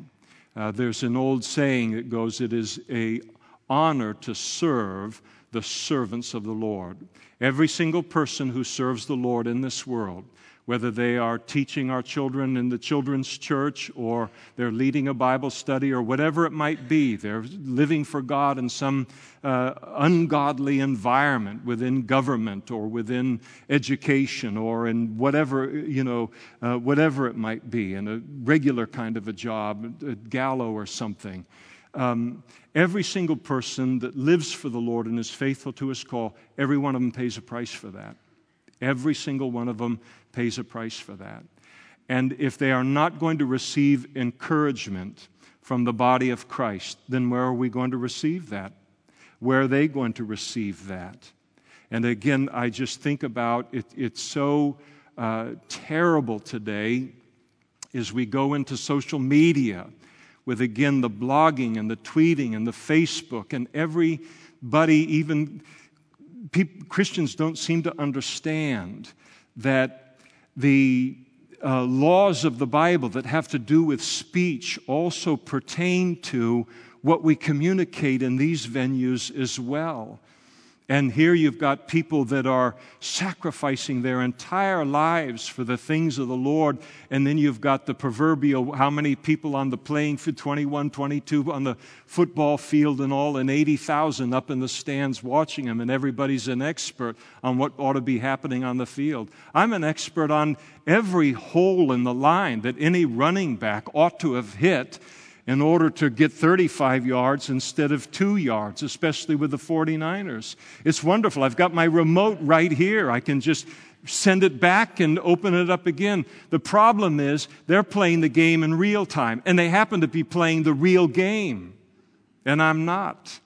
Uh, there's an old saying that goes, It is a honor to serve the servants of the Lord. Every single person who serves the Lord in this world, whether they are teaching our children in the children's church or they're leading a Bible study or whatever it might be, they're living for God in some uh, ungodly environment within government or within education or in whatever, you know, uh, whatever it might be, in a regular kind of a job, a gallo or something. Um, every single person that lives for the Lord and is faithful to his call, every one of them pays a price for that. Every single one of them pays a price for that. And if they are not going to receive encouragement from the body of Christ, then where are we going to receive that? Where are they going to receive that? And again, I just think about it, it's so uh, terrible today as we go into social media with again the blogging and the tweeting and the Facebook and everybody, even Christians don't seem to understand that the uh, laws of the Bible that have to do with speech also pertain to what we communicate in these venues as well. And here you've got people that are sacrificing their entire lives for the things of the Lord. And then you've got the proverbial how many people on the playing field 21, 22 on the football field and all, and 80,000 up in the stands watching them. And everybody's an expert on what ought to be happening on the field. I'm an expert on every hole in the line that any running back ought to have hit in order to get 35 yards instead of two yards, especially with the 49ers. It's wonderful. I've got my remote right here. I can just send it back and open it up again. The problem is they're playing the game in real time, and they happen to be playing the real game, and I'm not.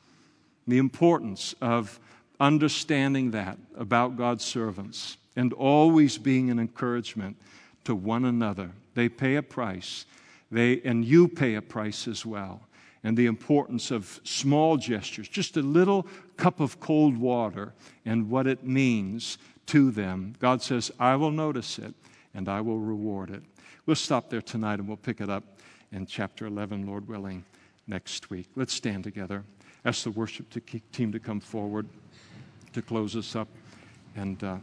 The importance of understanding that about God's servants and always being an encouragement to one another. They pay a price they, and you pay a price as well. And the importance of small gestures, just a little cup of cold water, and what it means to them. God says, I will notice it and I will reward it. We'll stop there tonight and we'll pick it up in chapter 11, Lord willing, next week. Let's stand together. Ask the worship team to come forward to close us up. And uh,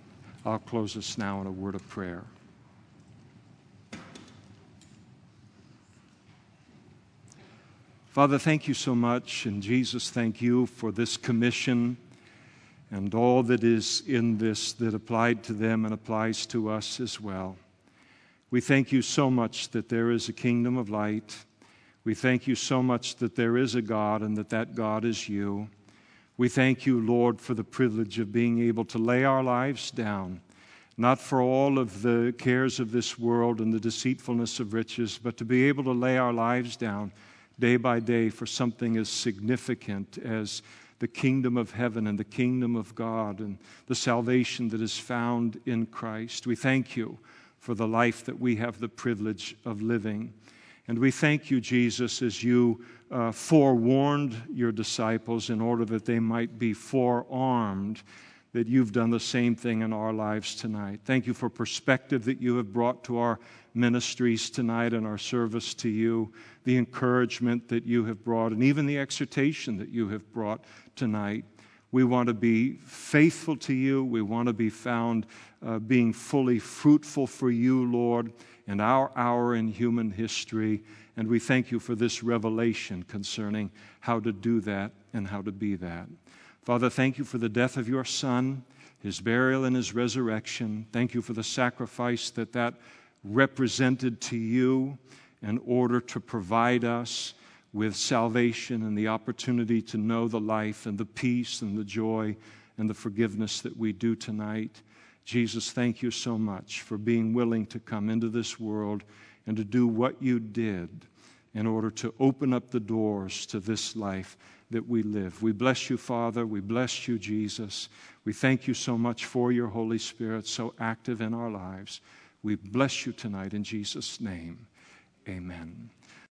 I'll close us now in a word of prayer. Father, thank you so much. And Jesus, thank you for this commission and all that is in this that applied to them and applies to us as well. We thank you so much that there is a kingdom of light. We thank you so much that there is a God and that that God is you. We thank you, Lord, for the privilege of being able to lay our lives down, not for all of the cares of this world and the deceitfulness of riches, but to be able to lay our lives down day by day for something as significant as the kingdom of heaven and the kingdom of God and the salvation that is found in Christ. We thank you for the life that we have the privilege of living. And we thank you, Jesus, as you uh, forewarned your disciples in order that they might be forearmed, that you've done the same thing in our lives tonight. Thank you for perspective that you have brought to our ministries tonight and our service to you the encouragement that you have brought, and even the exhortation that you have brought tonight. We want to be faithful to you. We want to be found uh, being fully fruitful for you, Lord, in our hour in human history. And we thank you for this revelation concerning how to do that and how to be that. Father, thank you for the death of your Son, his burial, and his resurrection. Thank you for the sacrifice that that represented to you in order to provide us with salvation and the opportunity to know the life and the peace and the joy and the forgiveness that we do tonight. Jesus, thank you so much for being willing to come into this world and to do what you did in order to open up the doors to this life that we live. We bless you, Father. We bless you, Jesus. We thank you so much for your Holy Spirit, so active in our lives. We bless you tonight in Jesus' name. Amen.